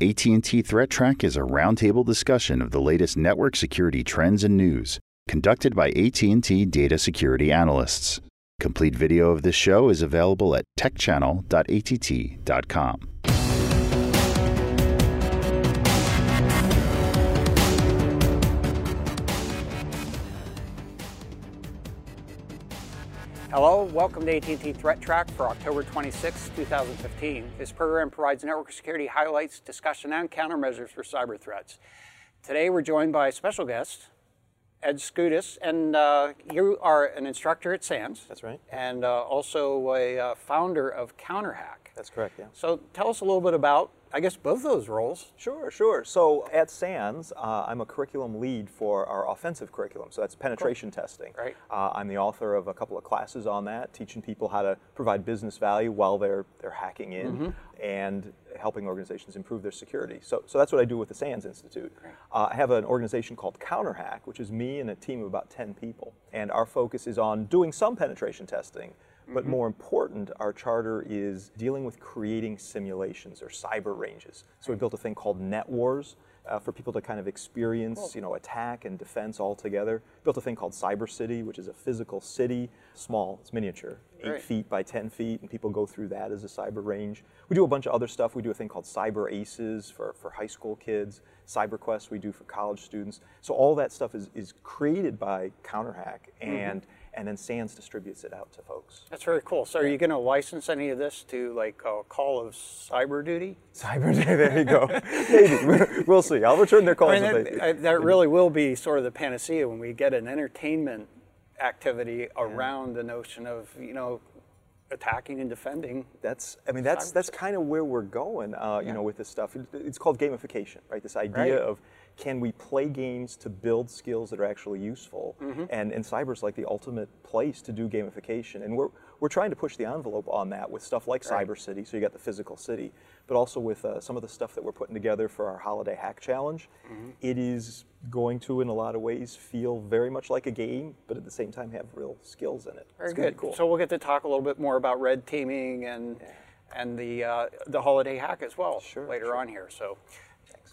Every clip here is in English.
AT&T ThreatTraq is a roundtable discussion of the latest network security trends and news, conducted by AT&T data security analysts. Complete video of this show is available at techchannel.att.com. Hello, welcome to AT&T ThreatTraq for October 26, 2015. This program provides network security highlights, discussion, and countermeasures for cyber threats. Today we're joined by a special guest, Ed Skoudis, and uh, you are an instructor at SANS. That's right. And uh, also a uh, founder of CounterHack. That's correct, yeah. So tell us a little bit about, I guess, both those roles. Sure, sure. So at SANS, uh, I'm a curriculum lead for our offensive curriculum. So that's penetration cool. testing. Right. Uh, I'm the author of a couple of classes on that, teaching people how to provide business value while they're they're hacking in, mm-hmm. and helping organizations improve their security. So, so that's what I do with the SANS Institute. Uh, I have an organization called CounterHack, which is me and a team of about 10 people. And our focus is on doing some penetration testing, but mm-hmm. more important, our charter is dealing with creating simulations or cyber ranges. So we built a thing called NetWars, uh, for people to kind of experience, cool. you know, attack and defense all together. Built a thing called Cyber City, which is a physical city, small, it's miniature, eight right. feet by 10 feet, and people go through that as a cyber range. We do a bunch of other stuff. We do a thing called Cyber Aces for, for high school kids, Cyber Quest we do for college students. So all that stuff is, is created by CounterHack, mm-hmm. and mm-hmm and then SANS distributes it out to folks. That's very cool. So, are you going to license any of this to like a call of cyber duty? Cyber duty. There you go. Maybe we'll see. I'll return their calls. I mean, that, that, really will be sort of the panacea when we get an entertainment activity around yeah. the notion of you know attacking and defending. That's I mean that's that's kind of where we're going. Uh, you yeah. know with this stuff. It's called gamification, right? This idea right. of can we play games to build skills that are actually useful? Mm-hmm. And, and cyber is like the ultimate place to do gamification. And we're, we're trying to push the envelope on that with stuff like right. Cyber City, so you got the physical city, but also with uh, some of the stuff that we're putting together for our Holiday Hack Challenge. Mm-hmm. It is going to, in a lot of ways, feel very much like a game, but at the same time have real skills in it. Very it's good. Cool. So we'll get to talk a little bit more about red teaming and yeah. and the uh, the holiday hack as well sure, later sure. on here. So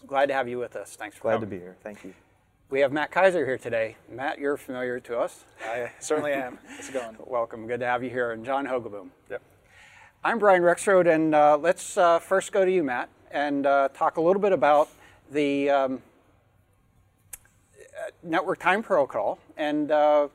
glad to have you with us. Thanks for glad coming. to be here. Thank you. We have Matt Kaiser here today. Matt, you're familiar to us. I certainly am. How's it going? Welcome. Good to have you here. And John Hogoboom. Yep. I'm Brian Rexroad, and uh, let's uh, first go to you, Matt, and uh, talk a little bit about the um, uh, network time protocol. And uh,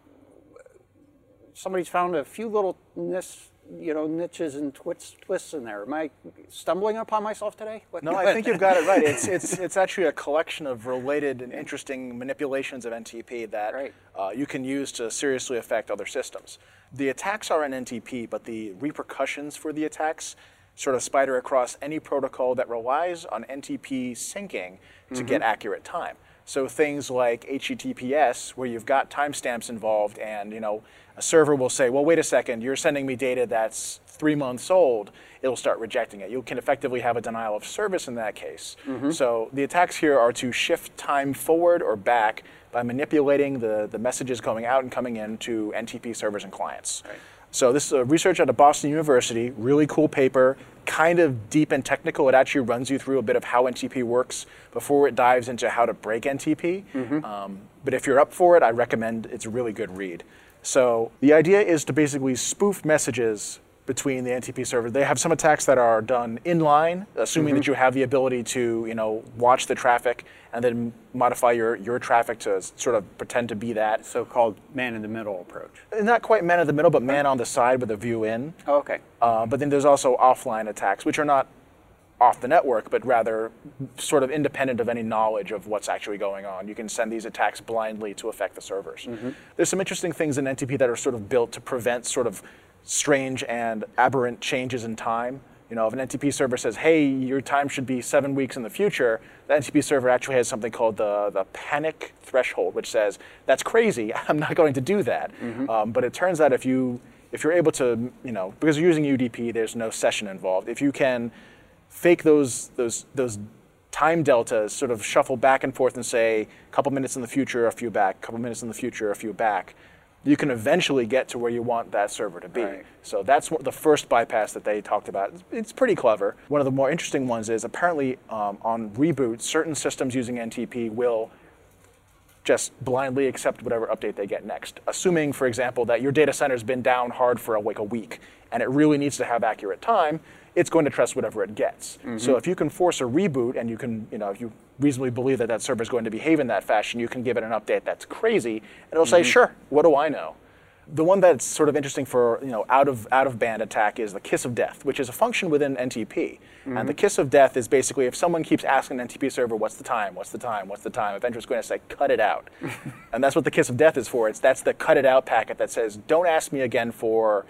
somebody's found a few little nis- you know niches and twists twists in there. Am I stumbling upon myself today? What, no, I think you've got it right. It's it's it's actually a collection of related and interesting manipulations of NTP that right. uh, you can use to seriously affect other systems. The attacks are in NTP, but the repercussions for the attacks sort of spider across any protocol that relies on NTP syncing to mm-hmm. get accurate time. So things like HTTPS, where you've got timestamps involved, and you know a server will say, "Well, wait a second, you're sending me data that's three months old." It'll start rejecting it. You can effectively have a denial of service in that case. Mm-hmm. So the attacks here are to shift time forward or back by manipulating the, the messages going out and coming in to NTP servers and clients. Right. So this is a research out of Boston University, really cool paper, kind of deep and technical. It actually runs you through a bit of how NTP works before it dives into how to break NTP. Mm-hmm. Um, but if you're up for it, I recommend it's a really good read. So the idea is to basically spoof messages between the NTP server. They have some attacks that are done inline, assuming mm-hmm. that you have the ability to, you know, watch the traffic and then modify your, your traffic to sort of pretend to be that. So-called man-in-the-middle approach. Not quite man in the middle, but man on the side with a view in. Oh, okay. Uh, but then there's also offline attacks, which are not off the network, but rather sort of independent of any knowledge of what's actually going on. You can send these attacks blindly to affect the servers. Mm-hmm. There's some interesting things in NTP that are sort of built to prevent sort of strange and aberrant changes in time. You know, if an NTP server says, hey, your time should be seven weeks in the future, the NTP server actually has something called the, the panic threshold, which says, that's crazy, I'm not going to do that. Mm-hmm. Um, but it turns out if you if you're able to, you know, because you're using UDP, there's no session involved. If you can fake those those those time deltas, sort of shuffle back and forth and say a couple minutes in the future, a few back, a couple minutes in the future, a few back. You can eventually get to where you want that server to be. Right. So that's what the first bypass that they talked about. It's, it's pretty clever. One of the more interesting ones is apparently um, on reboot, certain systems using NTP will just blindly accept whatever update they get next. Assuming, for example, that your data center's been down hard for like a week and it really needs to have accurate time, it's going to trust whatever it gets. So if you can force a reboot and you can, you know, if you reasonably believe that that server is going to behave in that fashion, you can give it an update that's crazy and it'll say, mm-hmm. sure, what do I know? The one that's sort of interesting for you know out of out of band attack is the kiss of death, which is a function within NTP. And the mm-hmm. kiss of death is basically if someone keeps asking an NTP server, "What's the time? What's the time? What's the time?" Eventually, it's going to say, "Cut it out," and that's what the kiss of death is for. It's that's the cut it out packet that says, "Don't ask me again for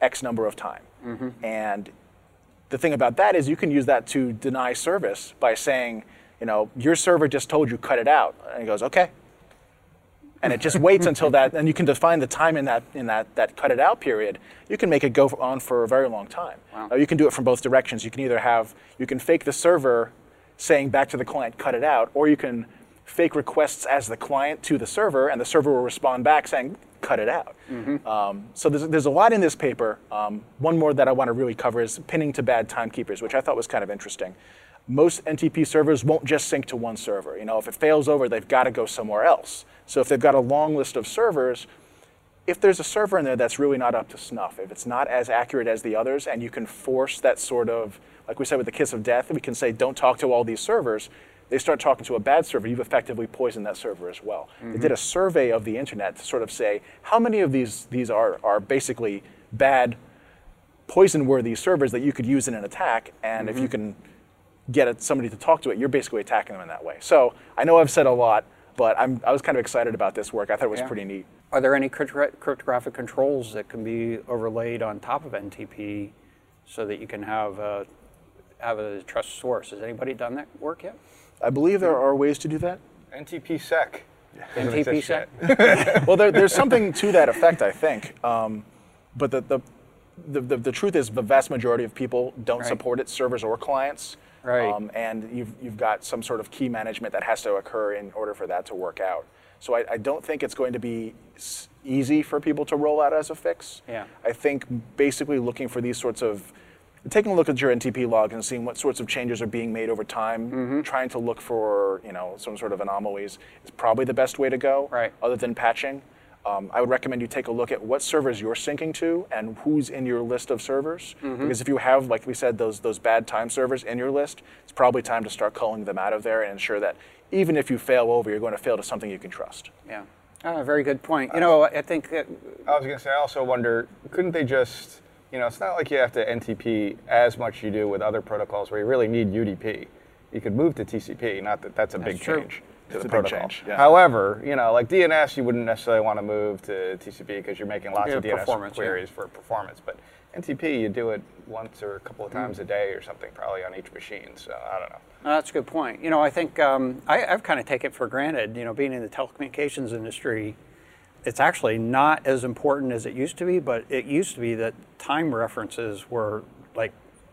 X number of time." Mm-hmm. And the thing about that is you can use that to deny service by saying, you know, your server just told you cut it out, and it goes, okay, and it just waits until that, and you can define the time in that in that that cut it out period. You can make it go on for a very long time. Wow. Now, you can do it from both directions. You can either have you can fake the server saying back to the client cut it out, or you can fake requests as the client to the server, and the server will respond back saying cut it out. Um, so there's, there's a lot in this paper. Um, one more that I want to really cover is pinning to bad timekeepers, which I thought was kind of interesting. Most NTP servers won't just sync to one server. You know, if it fails over, they've got to go somewhere else. So if they've got a long list of servers, if there's a server in there that's really not up to snuff, if it's not as accurate as the others, and you can force that sort of, like we said with the kiss of death, we can say, don't talk to all these servers. They start talking to a bad server, you've effectively poisoned that server as well. They mm-hmm. did a survey of the internet to sort of say, how many of these, these are, are basically bad, poison worthy servers that you could use in an attack, and if you mm-hmm. can get somebody to talk to it, you're basically attacking them in that way. So I know I've said a lot, but I'm, I was kind of excited about this work. I thought it was Yeah. pretty neat. Are there any cryptographic controls that can be overlaid on top of NTP so that you can have a, have a trust source? Has anybody done that work yet? I believe there are ways to do that. NTP sec. NTP sec? well, there, there's something to that effect, I think. Um, but the, the, the, the, the truth is, the vast majority of people don't Right. support it, servers or clients. Right. Um, and you've, you've got some sort of key management that has to occur in order for that to work out. So I, I don't think it's going to be easy for people to roll out as a fix. Yeah. I think basically looking for these sorts of taking a look at your NTP logs and seeing what sorts of changes are being made over time, Mm-hmm. trying to look for you know some sort of anomalies is probably the best way to go. Right. Other than patching, um, I would recommend you take a look at what servers you're syncing to and who's in your list of servers. Mm-hmm. Because if you have, like we said, those those bad time servers in your list, it's probably time to start culling them out of there and ensure that even if you fail over, you're going to fail to something you can trust. Yeah. Ah, very good point. You know, I think that, I was going to say, I also wonder, couldn't they just, you know, it's not like you have to NTP as much you do with other protocols where you really need UDP. You could move to TCP, not that that's a big true. change to It's the a big protocol. change, yeah. However, you know, like DNS, you wouldn't necessarily want to move to TCP because you're making lots Yeah, of DNS performance, yeah. queries for performance. But NTP, you do it once or a couple Mm. of times a day or something, probably on each machine. So I don't know. No, that's a good point. You know, I think um, I, I've kind of taken it for granted, you know, being in the telecommunications industry, it's actually not as important as it used to be, but it used to be that time references were like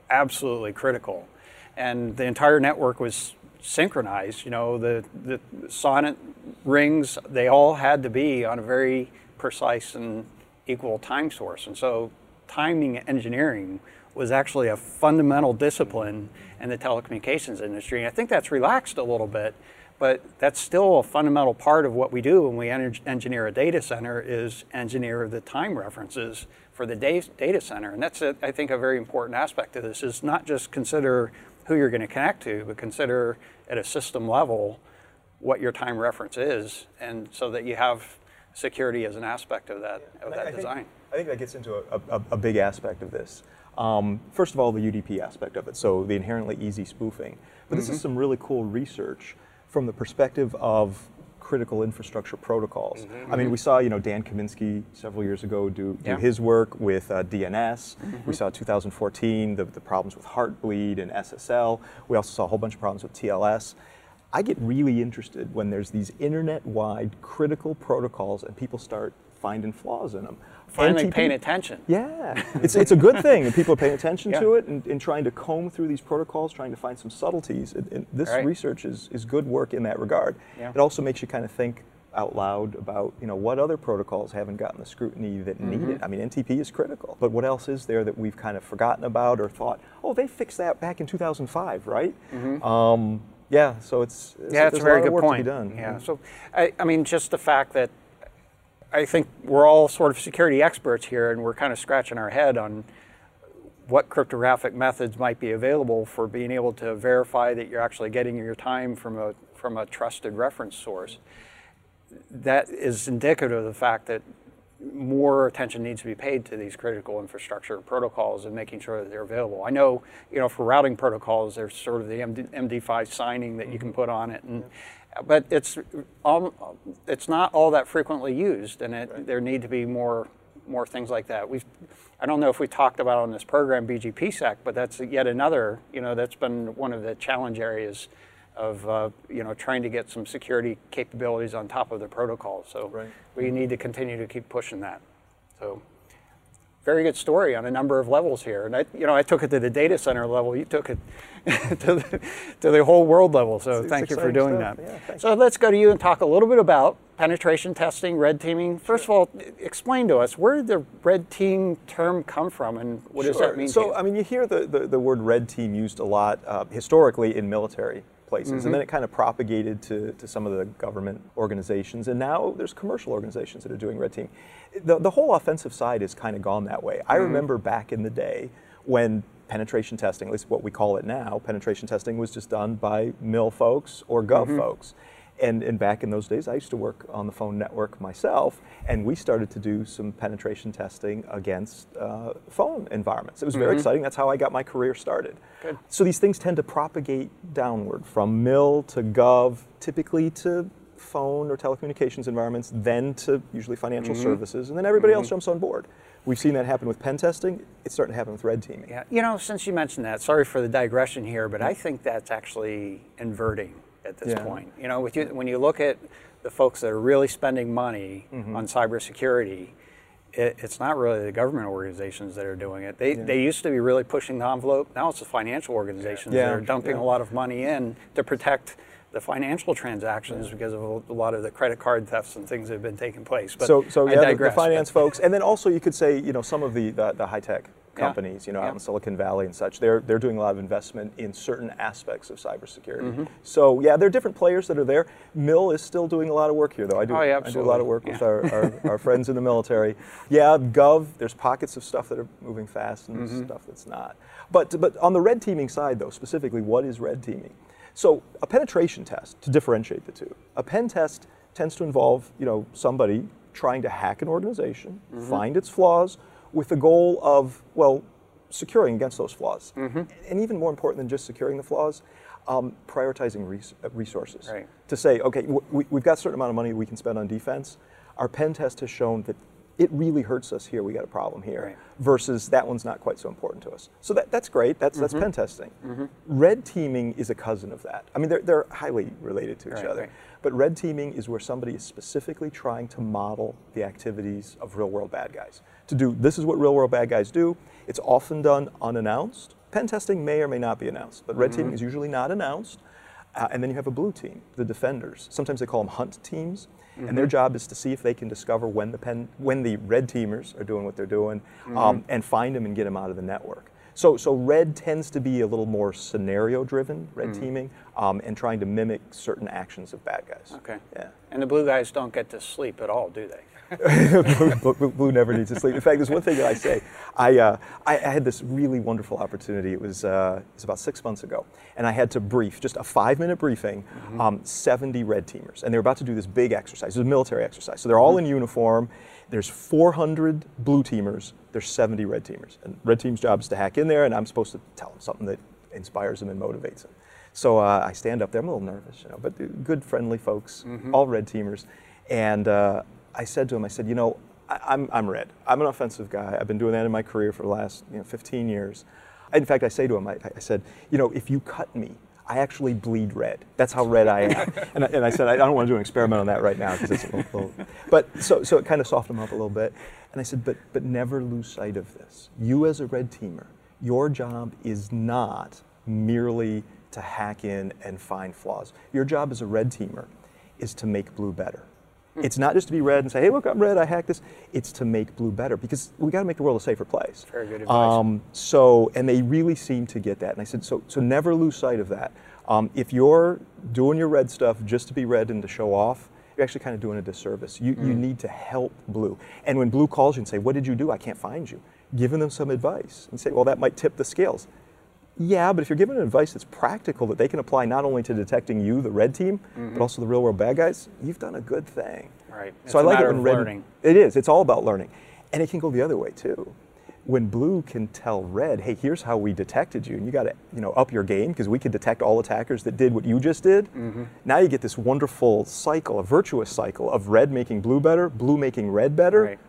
absolutely critical. And the entire network was synchronized, you know, the, the SONET rings, they all had to be on a very precise and equal time source. And so timing engineering was actually a fundamental discipline in the telecommunications industry. And I think that's relaxed a little bit, but that's still a fundamental part of what we do when we en- engineer a data center is engineer the time references for the da- data center. And that's, a, I think, a very important aspect of this is not just consider who you're going to connect to, but consider at a system level what your time reference is, and so that you have security as an aspect of that, of I- that I think- design. I think that gets into a, a, a big aspect of this. Um, first of all, the UDP aspect of it, so the inherently easy spoofing. But this is some really cool research from the perspective of critical infrastructure protocols. I mean, we saw, you know, Dan Kaminsky several years ago do, do Yeah. his work with uh, DNS. We saw 2014 the, the problems with Heartbleed and SSL. We also saw a whole bunch of problems with TLS. I get really interested when there's these internet-wide critical protocols and people start finding flaws in them. Finally NTP paying attention. yeah, it's, it's a good thing, and people are paying attention Yeah. to it and, and trying to comb through these protocols, trying to find some subtleties. And, and this Right. research is, is good work in that regard. Yeah. It also makes you kind of think out loud about you know what other protocols haven't gotten the scrutiny that need Mm-hmm. it. I mean, NTP is critical, but what else is there that we've kind of forgotten about or thought, oh, they fixed that back in 2005, right? Um, yeah, so it's Mm-hmm. Yeah, that's a very good work point. To be done. Yeah. So, I, I mean, just the fact that I think we're all sort of security experts here, and we're kind of scratching our head on what cryptographic methods might be available for being able to verify that you're actually getting your time from a from a trusted reference source. That is indicative of the fact that more attention needs to be paid to these critical infrastructure protocols and making sure that they're available. I know, you know, for routing protocols, there's sort of the MD, MD5 signing that you can put on it, and but it's um, it's not all that frequently used, and it, there need to be more more things like that. We've I don't know if we talked about on this program BGPSec, but that's yet another, you know, that's been one of the challenge areas of uh, you know trying to get some security capabilities on top of the protocol. So Right. we need to continue to keep pushing that. So very good story on a number of levels here. And I, you know, I took it to the data center level. You took it to, the, to the whole world level. So It's thank you for doing stuff. that. Yeah, so let's go to you and talk a little bit about penetration testing, red teaming. First of all, explain to us where did the red team term come from, and what does Sure. that mean? to So, you? I mean, you hear the, the, the word red team used a lot uh, historically in military places, Mm-hmm. and then it kind of propagated to, to some of the government organizations, and now there's commercial organizations that are doing red team. The, the whole offensive side has kind of gone that way. I Mm-hmm. remember back in the day when penetration testing, at least what we call it now, penetration testing was just done by mill folks or gov Mm-hmm. folks. And, and back in those days, I used to work on the phone network myself, and we started to do some penetration testing against uh, phone environments. It was very mm-hmm. exciting. That's how I got my career started. Good. So these things tend to propagate downward from mill to gov, typically to phone or telecommunications environments, then to usually financial mm-hmm. services, and then everybody else mm-hmm. jumps on board. We've seen that happen with pen testing. It's starting to happen with red teaming. Yeah, you know, since you mentioned that, sorry for the digression here, but I think that's actually inverting at this Yeah. point. You know, with you, when you look at the folks that are really spending money Mm-hmm. on cybersecurity, it, it's not really the government organizations that are doing it. They, they used to be really pushing the envelope. Now it's the financial organizations Yeah, that are dumping yeah. a lot of money in to protect the financial transactions because of a lot of the credit card thefts and things that have been taking place. But so, so yeah, the- the, digress, but- finance folks, and then also you could say, you know, some of the the, the high tech Yeah. companies, you know, Yeah. out in Silicon Valley and such, they're they're doing a lot of investment in certain aspects of cybersecurity. Mm-hmm. So yeah, there are different players that are there. Mill is still doing a lot of work here, though. I do Oh, yeah, I do a lot of work with our, our, our friends in the military. Yeah, Gov, there's pockets of stuff that are moving fast and Mm-hmm. stuff that's not. But but on the red teaming side, though, specifically, what is red teaming? So a penetration test to differentiate the two. A pen test tends to involve, you know, somebody trying to hack an organization, find its flaws, with the goal of, well, securing against those flaws. And even more important than just securing the flaws, um, prioritizing res- resources. Right. To say, okay, w- we, we've got a certain amount of money we can spend on defense. Our pen test has shown that it really hurts us here. We got a problem here. Right. Versus that one's not quite so important to us. So that, that's great. That's Mm-hmm. that's pen testing. Red teaming is a cousin of that. I mean, they're, they're highly related to each Right, other. But red teaming is where somebody is specifically trying to model the activities of real world bad guys. To do this is what real world bad guys do. It's often done unannounced. Pen testing may or may not be announced, but red Mm-hmm. teaming is usually not announced. Uh, and then you have a blue team, the defenders. Sometimes they call them hunt teams, and Mm-hmm. their job is to see if they can discover when the pen, when the red teamers are doing what they're doing, Mm-hmm. um, and find them and get them out of the network. So, so red tends to be a little more scenario-driven, red Mm. teaming, um, and trying to mimic certain actions of bad guys. Okay. Yeah. And the blue guys don't get to sleep at all, do they? Blue, Blue- Blue never needs to sleep. In fact, there's one thing that I say. I, uh, I, I had this really wonderful opportunity. It was, uh, it was about six months ago, and I had to brief, just a five-minute briefing, um, 70 red teamers, and they were about to do this big exercise. It was a military exercise, so they're all in uniform. There's 400 blue teamers. There's 70 red teamers, and red team's job is to hack in there, and I'm supposed to tell them something that inspires them and motivates them. So uh, I stand up there. I'm a little nervous, you know, but good, friendly folks, all red teamers. And uh, I said to him, I said, you know, I, I'm, I'm red. I'm an offensive guy. I've been doing that in my career for the last you know, 15 years. In fact, I say to him, I, I said, you know, if you cut me, I actually bleed red. That's how red I am. and, I, and I said, I don't want to do an experiment on that right now because it's a little, little. But so, so it kind of softened him up a little bit. And I said, but, but never lose sight of this. You as a red teamer, your job is not merely to hack in and find flaws. Your job as a red teamer is to make blue better. It's not just to be red and say, hey, look, I'm red, I hacked this. It's to make blue better because we got to make the world a safer place. Very good advice. Um, so, and they really seem to get that. And I said, so, so never lose sight of that. Um, if you're doing your red stuff just to be red and to show off, you're actually kind of doing a disservice. You, Mm. you need to help Blue. And when Blue calls you and say, what did you do? I can't find you. Giving them some advice and say, well, that might tip the scales. Yeah, but if you're giving advice that's practical that they can apply not only to detecting you, the red team, but also the real world bad guys, you've done a good thing. Mm-hmm. Right. It's So I like it when red. learning. It is. It's all about learning, and it can go the other way too. When blue can tell red, "Hey, here's how we detected you," and you got to you know up your game because we could detect all attackers that did what you just did. Mm-hmm. Now you get this wonderful cycle, a virtuous cycle of red making blue better, blue making red better. Right.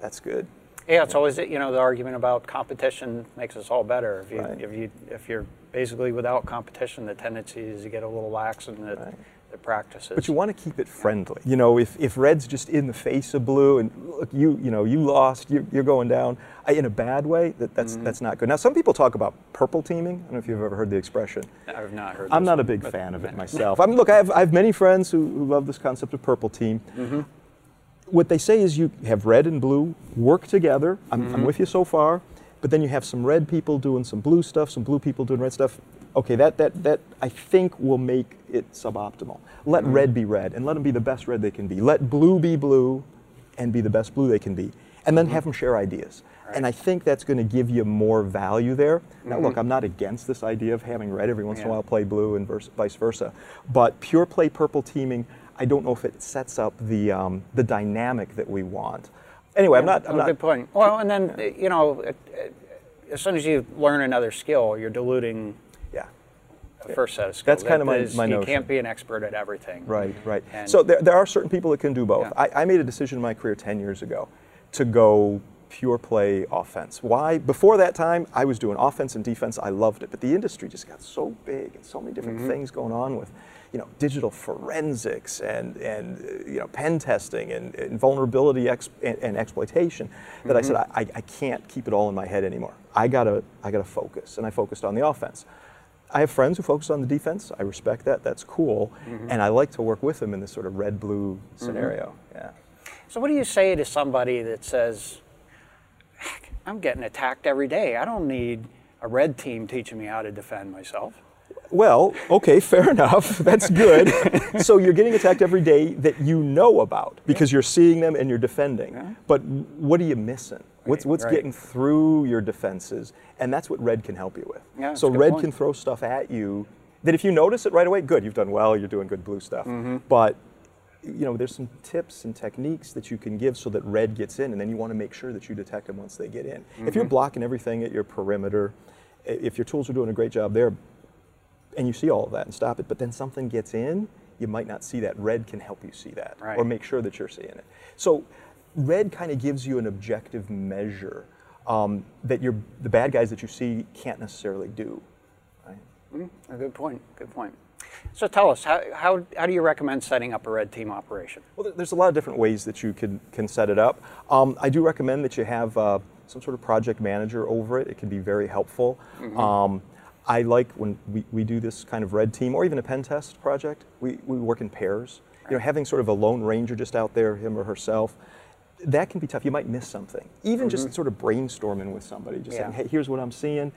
That's good. Yeah, it's always you know the argument about competition makes us all better. If you Right. if you if you're basically without competition, the tendency is to get a little lax in the, the practices. But you want to keep it friendly. You know, if, if red's just in the face of blue and look, you you know, you lost, you're, you're going down I- in a bad way, that, that's Mm-hmm. that's not good. Now, some people talk about purple teaming. I don't know if you've ever heard the expression. I've not heard. I'm not a big fan of it myself. I mean, look, I have, I have many friends who, who love this concept of purple team. Mm-hmm. What they say is you have red and blue work together. I'm, Mm-hmm. I'm with you so far, but then you have some red people doing some blue stuff, some blue people doing red stuff. Okay, that, that, that I think will make it suboptimal. Let Mm-hmm. red be red and let them be the best red they can be. Let blue be blue and be the best blue they can be. And then have them share ideas. And I think that's going to give you more value there. Now, look, I'm not against this idea of having red every once in a while play blue and vice versa. But pure play purple teaming, I don't know if it sets up the, um, the dynamic that we want. Anyway, I'm not. I'm not good point. Well, and then uh, you know, it, it, as soon as you learn another skill, you're diluting yeah. first set of skills. That's kind of That my- is, my You can't be an expert at everything. Right, right. And- so there, there are certain people that can do both. Yeah. I, I made a decision in my career 10 years ago to go pure play offense. Why? Before that time, I was doing offense and defense. I loved it. But the industry just got so big and so many different Mm-hmm. things going on with, you know, digital forensics and, and uh, you know, pen testing and, and vulnerability ex- and, and exploitation that I said, Mm-hmm. I, I can't keep it all in my head anymore. I gotta, I gotta focus. And I focused on the offense. I have friends who focus on the defense. I respect that. That's cool. Mm-hmm. And I like to work with them in this sort of red blue scenario. Yeah. So, what do you say to somebody that says, "Heck, "I'm getting attacked every day. I don't need a red team teaching me how to defend myself"? Well, okay, fair enough. That's good. so you're getting attacked every day that you know about because you're seeing them and you're defending. But what are you missing? What's, what's right. getting through your defenses? And that's what red can help you with. Yeah, so red point. can throw stuff at you that if you notice it right away, good, you've done well, you're doing good blue stuff. Mm-hmm. But you know, there's some tips and techniques that you can give so that red gets in, and then you want to make sure that you detect them once they get in. If Mm-hmm. you're blocking everything at your perimeter, if your tools are doing a great job there, and you see all of that and stop it, but then something gets in, you might not see that. Red can help you see that, Right. or make sure that you're seeing it. So, red kind of gives you an objective measure um, that the bad guys that you see can't necessarily do. Right? A good point. Good point. So, tell us how, how, how do you recommend setting up a red team operation? Well, there's a lot of different ways that you can, can set it up. Um, I do recommend that you have uh, some sort of project manager over it. It can be very helpful. Um, I like when we, we do this kind of red team or even a pen test project, we, we work in pairs. You know, having sort of a lone ranger just out there, him or herself, that can be tough. You might miss something. Even just sort of brainstorming with somebody, just Yeah. saying, hey, here's what I'm seeing.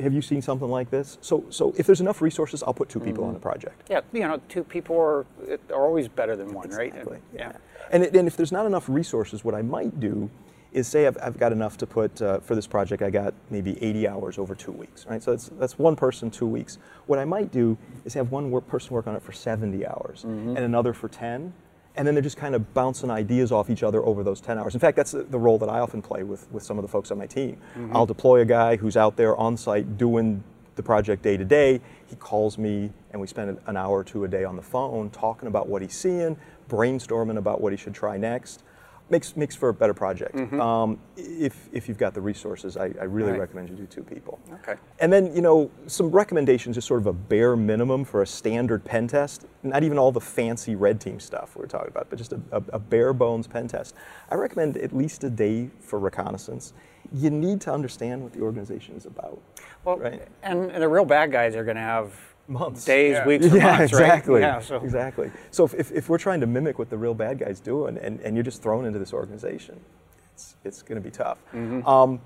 Have you seen something like this? So, so if there's enough resources, I'll put 2 people on the project. Yeah, you know, two people are, are always better than one, right? Exactly. Yeah. And, it, and if there's not enough resources, what I might do is say I've, I've got enough to put uh, for this project. I got maybe 80 hours over two weeks, right? So that's that's one person, two weeks. What I might do is have one work, person work on it for 70 hours and another for 10. And then they're just kind of bouncing ideas off each other over those 10 hours. In fact, that's the, the role that I often play with, with some of the folks on my team. Mm-hmm. I'll deploy a guy who's out there on site doing the project day to day. He calls me and we spend an hour or two a day on the phone talking about what he's seeing, brainstorming about what he should try next. Makes, makes for a better project. Um, if, if you've got the resources, I, I really Right. recommend you do two people. Okay. And then, you know, some recommendations, just sort of a bare minimum for a standard pen test. Not even all the fancy red team stuff we're talking about, but just a, a, a bare bones pen test. I recommend at least a day for reconnaissance. You need to understand what the organization is about. Well, right? and, and the real bad guys are going to have months. days, Yeah. weeks, or yeah, months, right? exactly. Yeah, so Exactly. So if, if, if we're trying to mimic what the real bad guy's doing and, and you're just thrown into this organization, it's, it's going to be tough. Mm-hmm. Um,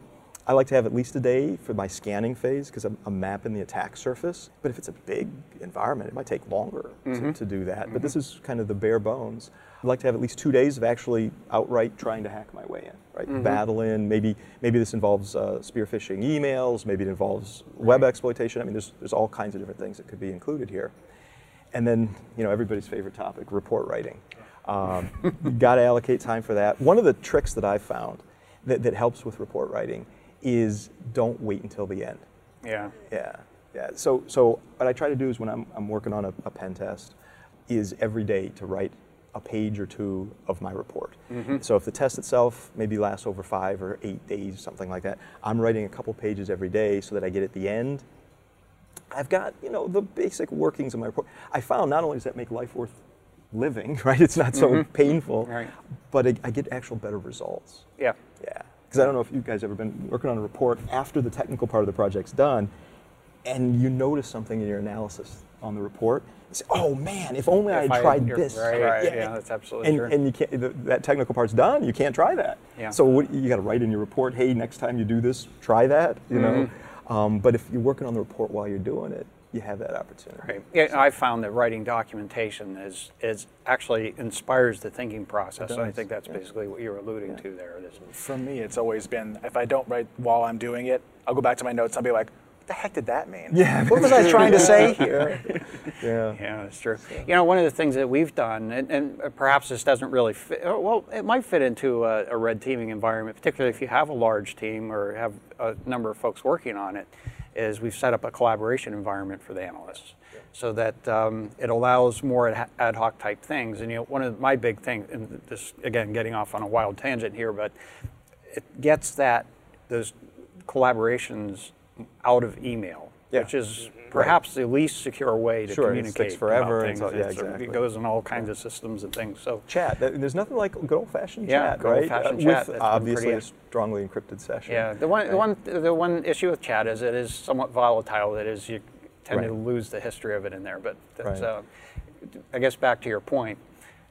I like to have at least a day for my scanning phase because I'm, I'm mapping the attack surface. But if it's a big environment, it might take longer Mm-hmm. to, to do that. But this is kind of the bare bones. I'd like to have at least two days of actually outright trying to hack my way in, right? Mm-hmm. Battle in. Maybe maybe this involves uh, spear phishing emails. Maybe it involves web exploitation. I mean, there's there's all kinds of different things that could be included here. And then, you know, everybody's favorite topic, report writing. Um, you got to allocate time for that. One of the tricks that I've found that, that helps with report writing is don't wait until the end. yeah. Yeah, yeah. So, so what I try to do is when I'm, I'm working on a, a pen test, is every day to write a page or two of my report. Mm-hmm. So if the test itself maybe lasts over five or eight days, something like that, I'm writing a couple pages every day so that I get at the end. I've got you know the basic workings of my report. I found not only does that make life worth living, right? It's not so mm-hmm. painful, Right. but I, I get actual better results. Yeah. Yeah, because I don't know if you guys ever been working on a report after the technical part of the project's done, and you notice something in your analysis on the report. You say, "Oh man, if only I If had tried you're- this." Right. Right. Yeah, that's absolutely And, true. and you can't. The, that technical part's done. You can't try that. Yeah. So what, you got to write in your report. Hey, next time you do this, try that. You know. Mm-hmm. Um, but if you're working on the report while you're doing it, you have that opportunity. Right. Yeah, I found that writing documentation is, is actually inspires the thinking process. and I think that's yeah. basically what you're alluding to there. For me, it's always been if I don't write while I'm doing it, I'll go back to my notes. I'll be like, "What the heck did that mean? Yeah, What was I trying to say here?" Yeah. Yeah, that's true. You know, one of the things that we've done, and, and perhaps this doesn't really fit, oh, well, it might fit into a, a red teaming environment, particularly if you have a large team or have a number of folks working on it, is we've set up a collaboration environment for the analysts so that um, it allows more ad ad hoc type things. And, you know, one of my big things, and this, again, getting off on a wild tangent here, but it gets that, those collaborations out of email, Yeah. which is perhaps the least secure way to Sure, it communicate sticks forever about yeah, exactly. It goes in all kinds of systems and things. So Chat. There's nothing like good old-fashioned Yeah, chat, good right? old-fashioned Uh, chat. With That's obviously pretty- a strongly encrypted session. yeah, the one, the one, the one issue with chat is it is somewhat volatile. That is, you tend to lose the history of it in there. But that's, Right. uh, I guess back to your point,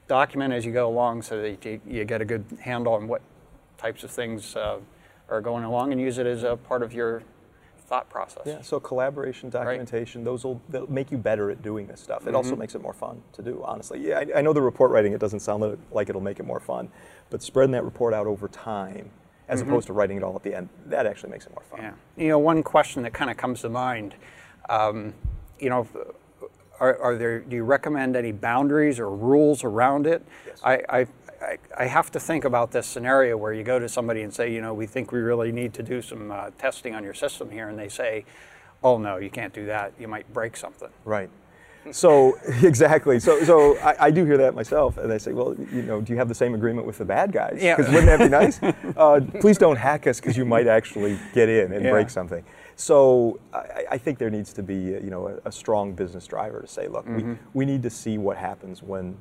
document as you go along so that you, you get a good handle on what types of things uh, are going along, and use it as a part of your thought process. Yeah, so collaboration, documentation, those will they'll make you better at doing this stuff. It also Mm-hmm. makes it more fun to do, honestly. Yeah, I, I know the report writing, it doesn't sound like it'll make it more fun, but spreading that report out over time, as opposed to writing it all at the end, that actually makes it more fun. Mm-hmm. Yeah. You know, one question that kind of comes to mind, um, you know, are, are there? Do you recommend any boundaries or rules around it? Yes. I, I, I, have to think about this scenario where you go to somebody and say, you know, we think we really need to do some uh, testing on your system here, and they say, oh no, you can't do that. You might break something. Right. So exactly. So so I, I do hear that myself, and I say, well, you know, do you have the same agreement with the bad guys? Yeah. Because wouldn't that be nice? uh, please don't hack us, because you might actually get in and Yeah. break something. So I, I think there needs to be, you know, a, a strong business driver to say, look, Mm-hmm. we, we need to see what happens when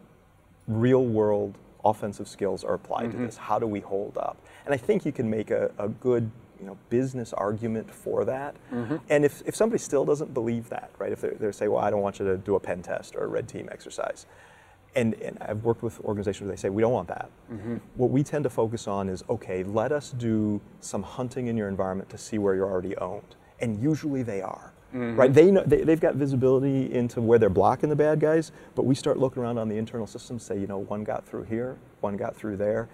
real world offensive skills are applied Mm-hmm. to this. How do we hold up? And I think you can make a, a good you know, business argument for that. Mm-hmm. And if, if somebody still doesn't believe that, right, if they're, they're saying, well, I don't want you to do a pen test or a red team exercise, and, and I've worked with organizations where they say, we don't want that. What we tend to focus on is, okay, let us do some hunting in your environment to see where you're already owned. And usually they are. Mm-hmm. Right? They know they, they've got visibility into where they're blocking the bad guys, but we start looking around on the internal systems, say, you know, one got through here, one got through there.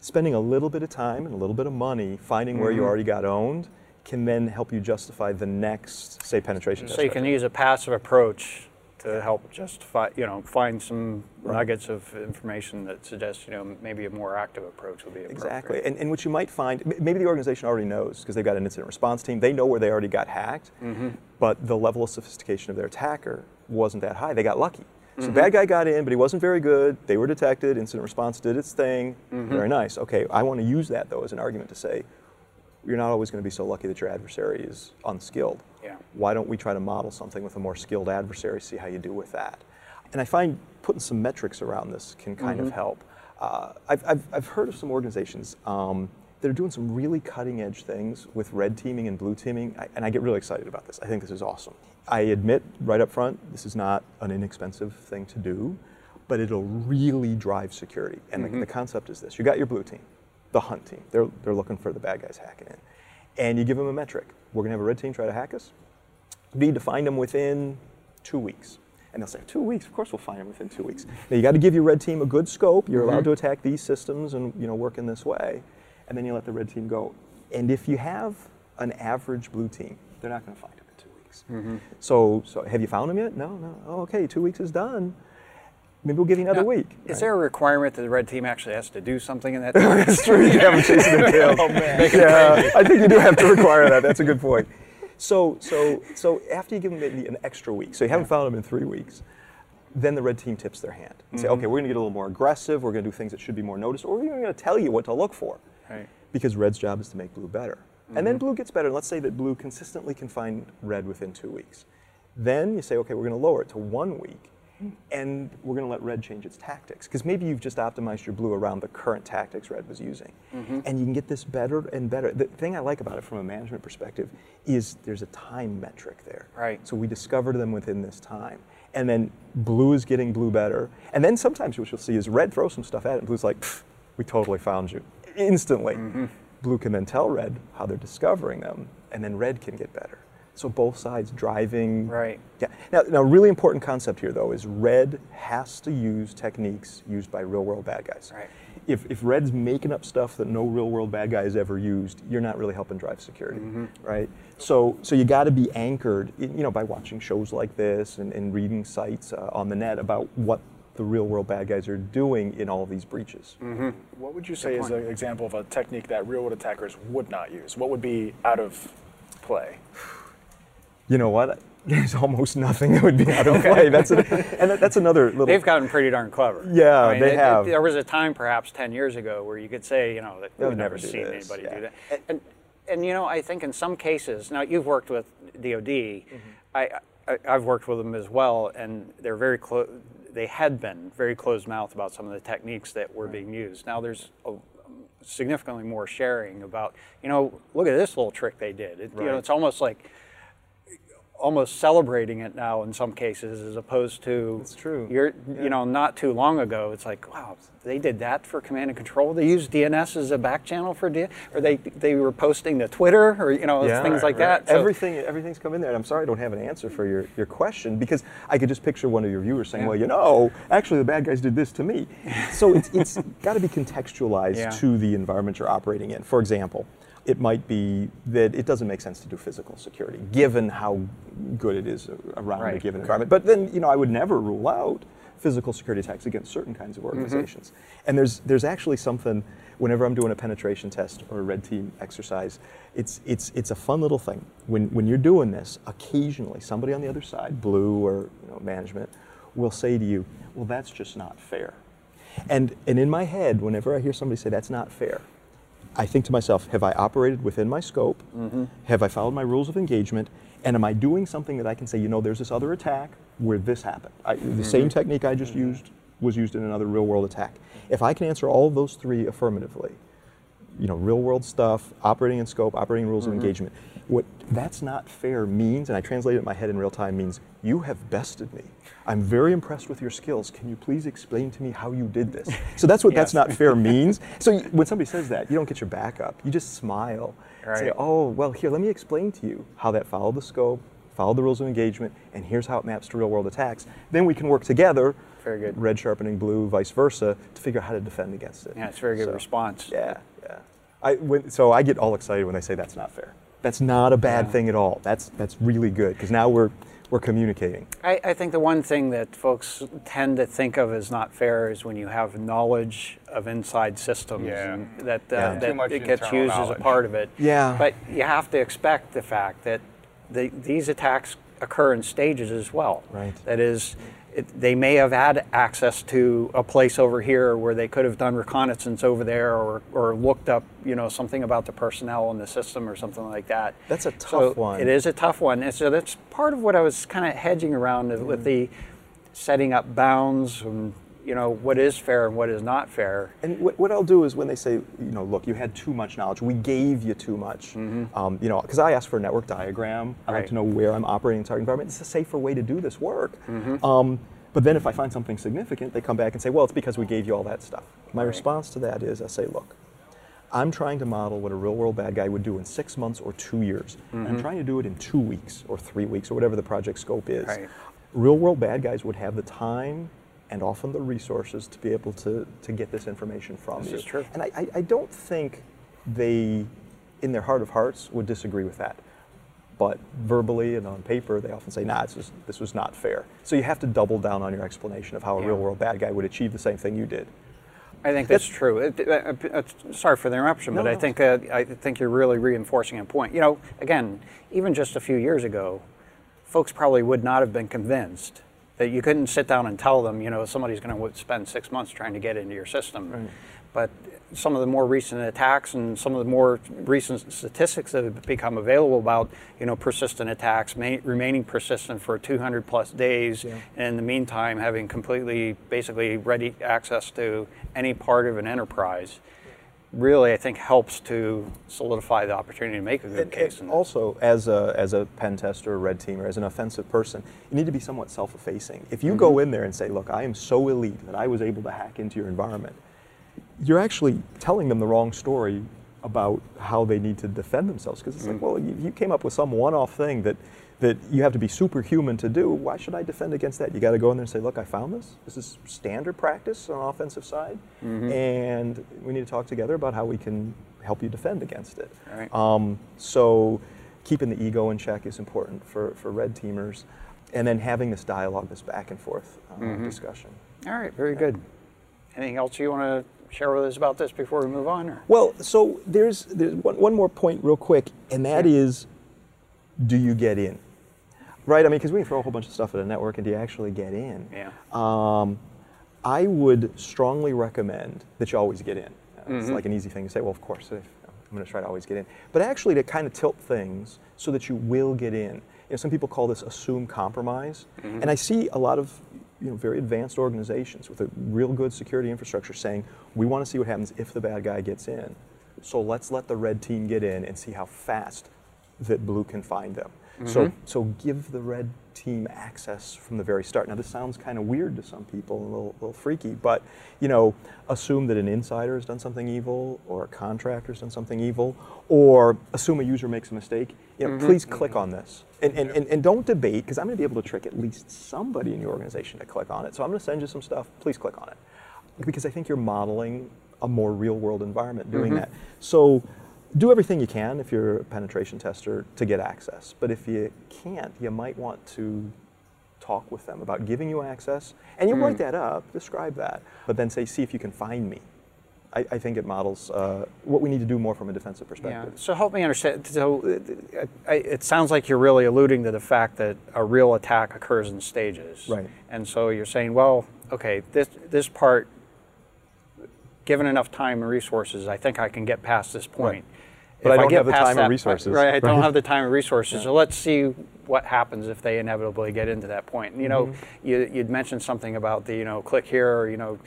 Spending a little bit of time and a little bit of money finding where you mm-hmm. already got owned can then help you justify the next, say, penetration test. So you can use a passive approach to help justify, you know, find some nuggets of information that suggests, you know, maybe a more active approach would be appropriate. Exactly. And, and what you might find, maybe the organization already knows because they've got an incident response team. They know where they already got hacked, Mm-hmm. but the level of sophistication of their attacker wasn't that high. They got lucky. So Mm-hmm. bad guy got in, but he wasn't very good. They were detected. Incident response did its thing. Mm-hmm. Very nice. Okay, I want to use that though as an argument to say, you're not always going to be so lucky that your adversary is unskilled. Yeah. Why don't we try to model something with a more skilled adversary, see how you do with that? And I find putting some metrics around this can kind Mm-hmm. of help. Uh, I've, I've, I've heard of some organizations um, that are doing some really cutting edge things with red teaming and blue teaming, I, and I get really excited about this. I think this is awesome. I admit right up front, this is not an inexpensive thing to do, but it'll really drive security. And the, the concept is this you got your blue team, the hunt team, they're, they're looking for the bad guys hacking in. And you give them a metric. We're going to have a red team try to hack us. We need to find them within two weeks. And they'll say, two weeks? Of course we'll find them within two weeks. Now you got to give your red team a good scope. You're allowed mm-hmm. to attack these systems and you know work in this way. And then you let the red team go. And if you have an average blue team, they're not going to find them in two weeks. Mm-hmm. So, so have you found them yet? No, no. Oh, okay, two weeks is done. Maybe we'll give you another Now, week. Is right? there a requirement that the red team actually has to do something in that? That's true. You have them chasing their tails. Oh, man. Yeah, I think you do have to require that. That's a good point. So, so, so after you give them maybe an extra week, so you haven't found them in three weeks, then the red team tips their hand and say, mm-hmm. okay, we're going to get a little more aggressive. We're going to do things that should be more noticed, or we're even going to tell you what to look for. Right. Because red's job is to make blue better. And then mm-hmm. blue gets better. And let's say that blue consistently can find red within two weeks. Then you say, okay, we're going to lower it to one week, and we're going to let red change its tactics. Because maybe you've just optimized your blue around the current tactics red was using. Mm-hmm. And you can get this better and better. The thing I like about it from a management perspective is there's a time metric there. Right. So we discovered them within this time. And then blue is getting blue better. And then sometimes what you'll see is red throws some stuff at it, and blue's like, we totally found you. Instantly. Mm-hmm. Blue can then tell red how they're discovering them, and then red can get better. So both sides driving. Right. Yeah. Now, now, really important concept here though is red has to use techniques used by real world bad guys. Right. If, if red's making up stuff that no real world bad guy has ever used, you're not really helping drive security, right? So so you got to be anchored, in, you know, by watching shows like this and, and reading sites uh, on the net about what the real world bad guys are doing in all these breaches. What would you say is an example of a technique that real world attackers would not use? What would be out of play? You know what? There's almost nothing that would be out of play. That's a, and that, that's another little. They've gotten pretty darn clever. Yeah, I mean, they it- it- have. there was a time, perhaps 10 years ago, where you could say, you know, that we've never never seen this, anybody yeah. do that. And, and, you know, I think in some cases, now you've worked with DoD, Mm-hmm. I, I, I've worked with them as well, and they're very close. They had been very closed mouth about some of the techniques that were being used. Now there's a, significantly more sharing about, you know, look at this little trick they did. It, You know, it's almost like almost celebrating it now in some cases as opposed to That's true. you're you know not too long ago it's like wow they did that for command and control they used dns as a back channel for D- or they they were posting to twitter or you know Yeah, things like right. that So- Everything, everything's come in there. And I'm sorry I don't have an answer for your, your question because I could just picture one of your viewers saying, Yeah. well, you know, actually the bad guys did this to me. So it's, it's got to be contextualized Yeah. to the environment you're operating in. For example, it might be that it doesn't make sense to do physical security given how good it is around a given environment. But then, you know, I would never rule out physical security attacks against certain kinds of mm-hmm. organizations. And there's there's actually something whenever I'm doing a penetration test or a red team exercise, it's it's it's a fun little thing. When when you're doing this, occasionally somebody on the other side, blue or you know, management, will say to you, "Well, that's just not fair." And and in my head, whenever I hear somebody say that's not fair, I think to myself, have I operated within my scope? Mm-hmm. Have I followed my rules of engagement? And am I doing something that I can say, you know, there's this other attack where this happened? I, The mm-hmm. same technique I just mm-hmm. used was used in another real world attack. If I can answer all of those three affirmatively, you know, real world stuff, operating in scope, operating rules of engagement. What that's not fair means, and I translate it in my head in real time, means you have bested me. I'm very impressed with your skills. Can you please explain to me how you did this? So that's what that's not fair means. So when somebody says that, you don't get your back up. You just smile. Say, oh, well, here, let me explain to you how that followed the scope, followed the rules of engagement, and here's how it maps to real world attacks. Then we can work together, Very good. red sharpening blue, vice versa, to figure out how to defend against it. yeah it's a very good So- response yeah, yeah. I, when, so I get all excited when they say that's not fair. That's not a bad thing at all. That's that's really good because now we're we're communicating. I, I think the one thing that folks tend to think of as not fair is when you have knowledge of inside systems Yeah. and that uh, Yeah. That it gets internal used as a part of it. Yeah. But you have to expect the fact that the, these attacks occur in stages as well. Right. That is, it, they may have had access to a place over here where they could have done reconnaissance over there or, or looked up, you know, something about the personnel in the system or something like that. That's a So tough one. It is a tough one. And so that's part of what I was kind of hedging around with mm-hmm. the setting up bounds and you know, what is fair and what is not fair. And what, what I'll do is when they say, you know, look, you had too much knowledge, we gave you too much, um, you know, because I ask for a network diagram, I like to know where I'm operating in target environment. It's a safer way to do this work. Um, but then if I find something significant, they come back and say, well, it's because we gave you all that stuff. My response to that is I say, look, I'm trying to model what a real world bad guy would do in six months or two years. I'm trying to do it in two weeks or three weeks or whatever the project scope is. Right. Real world bad guys would have the time and often the resources to be able to, to get this information from This you. is true. And I, I, don't think they, in their heart of hearts, would disagree with that. But verbally and on paper, they often say, nah, this was, this was not fair. So you have to double down on your explanation of how a Yeah. real world bad guy would achieve the same thing you did. I think that's true. It, uh, uh, sorry for the interruption, No, but I think uh, I think you're really reinforcing a point. You know, again, even just a few years ago, folks probably would not have been convinced that you couldn't sit down and tell them, you know, somebody's going to spend six months trying to get into your system. But some of the more recent attacks and some of the more recent statistics that have become available about, you know, persistent attacks ma- remaining persistent for 200 plus days, and in the meantime having completely, basically ready access to any part of an enterprise, really I think helps to solidify the opportunity to make a good And- case. and also, as a, as a pen tester, a red teamer, as an offensive person, you need to be somewhat self effacing. If you go mm-hmm. in there and say, Look, I am so elite that I was able to hack into your environment, you're actually telling them the wrong story about how they need to defend themselves. Because it's like, mm. well, you, you came up with some one off thing that, that you have to be superhuman to do. Why should I defend against that? You got to go in there and say, Look, I found this. This is standard practice on the offensive side. And we need to talk together about how we can help you defend against it. Right. Um, so keeping the ego in check is important for, for red teamers. And then having this dialogue, this back and forth uh, discussion. All right, very good. Anything else you want to share with us about this before we move on? Or? Well, so there's, there's one, one more point, real quick, and that is, do you get in? Right? I mean, because we can throw a whole bunch of stuff at a network, and do you actually get in? Yeah. Um, I would strongly recommend that you always get in. It's Mm-hmm. like an easy thing to say, well, of course, if, I'm going to try to always get in. But actually, to kind of tilt things so that you will get in. You know, some people call this assume compromise. Mm-hmm. And I see a lot of you know, very advanced organizations with a real good security infrastructure saying, we want to see what happens if the bad guy gets in. So let's let the red team get in and see how fast that blue can find them. So, mm-hmm. so give the red team access from the very start. Now, this sounds kind of weird to some people, a little, little freaky, but you know, assume that an insider has done something evil, or a contractor's done something evil, or assume a user makes a mistake. You know, mm-hmm. please mm-hmm. click on this, and, and, and, and don't debate because I'm going to be able to trick at least somebody in your organization to click on it. So I'm going to send you some stuff. Please click on it because I think you're modeling a more real world environment doing that. So do everything you can if you're a penetration tester to get access. But if you can't, you might want to talk with them about giving you access. And you write that up, describe that, but then say, see if you can find me. I, I think it models uh, what we need to do more from a defensive perspective. Yeah. So help me understand. So uh, I- it sounds like you're really alluding to the fact that a real attack occurs in stages. Right. And so you're saying, well, okay, this this part, given enough time and resources, I think I can get past this point. But If I don't get have the time that- resources. Right. I don't Right. have the time and resources. So let's see what happens if they inevitably get into that point. You know, Mm-hmm. you, you'd mentioned something about the, you know, click here, or, you know,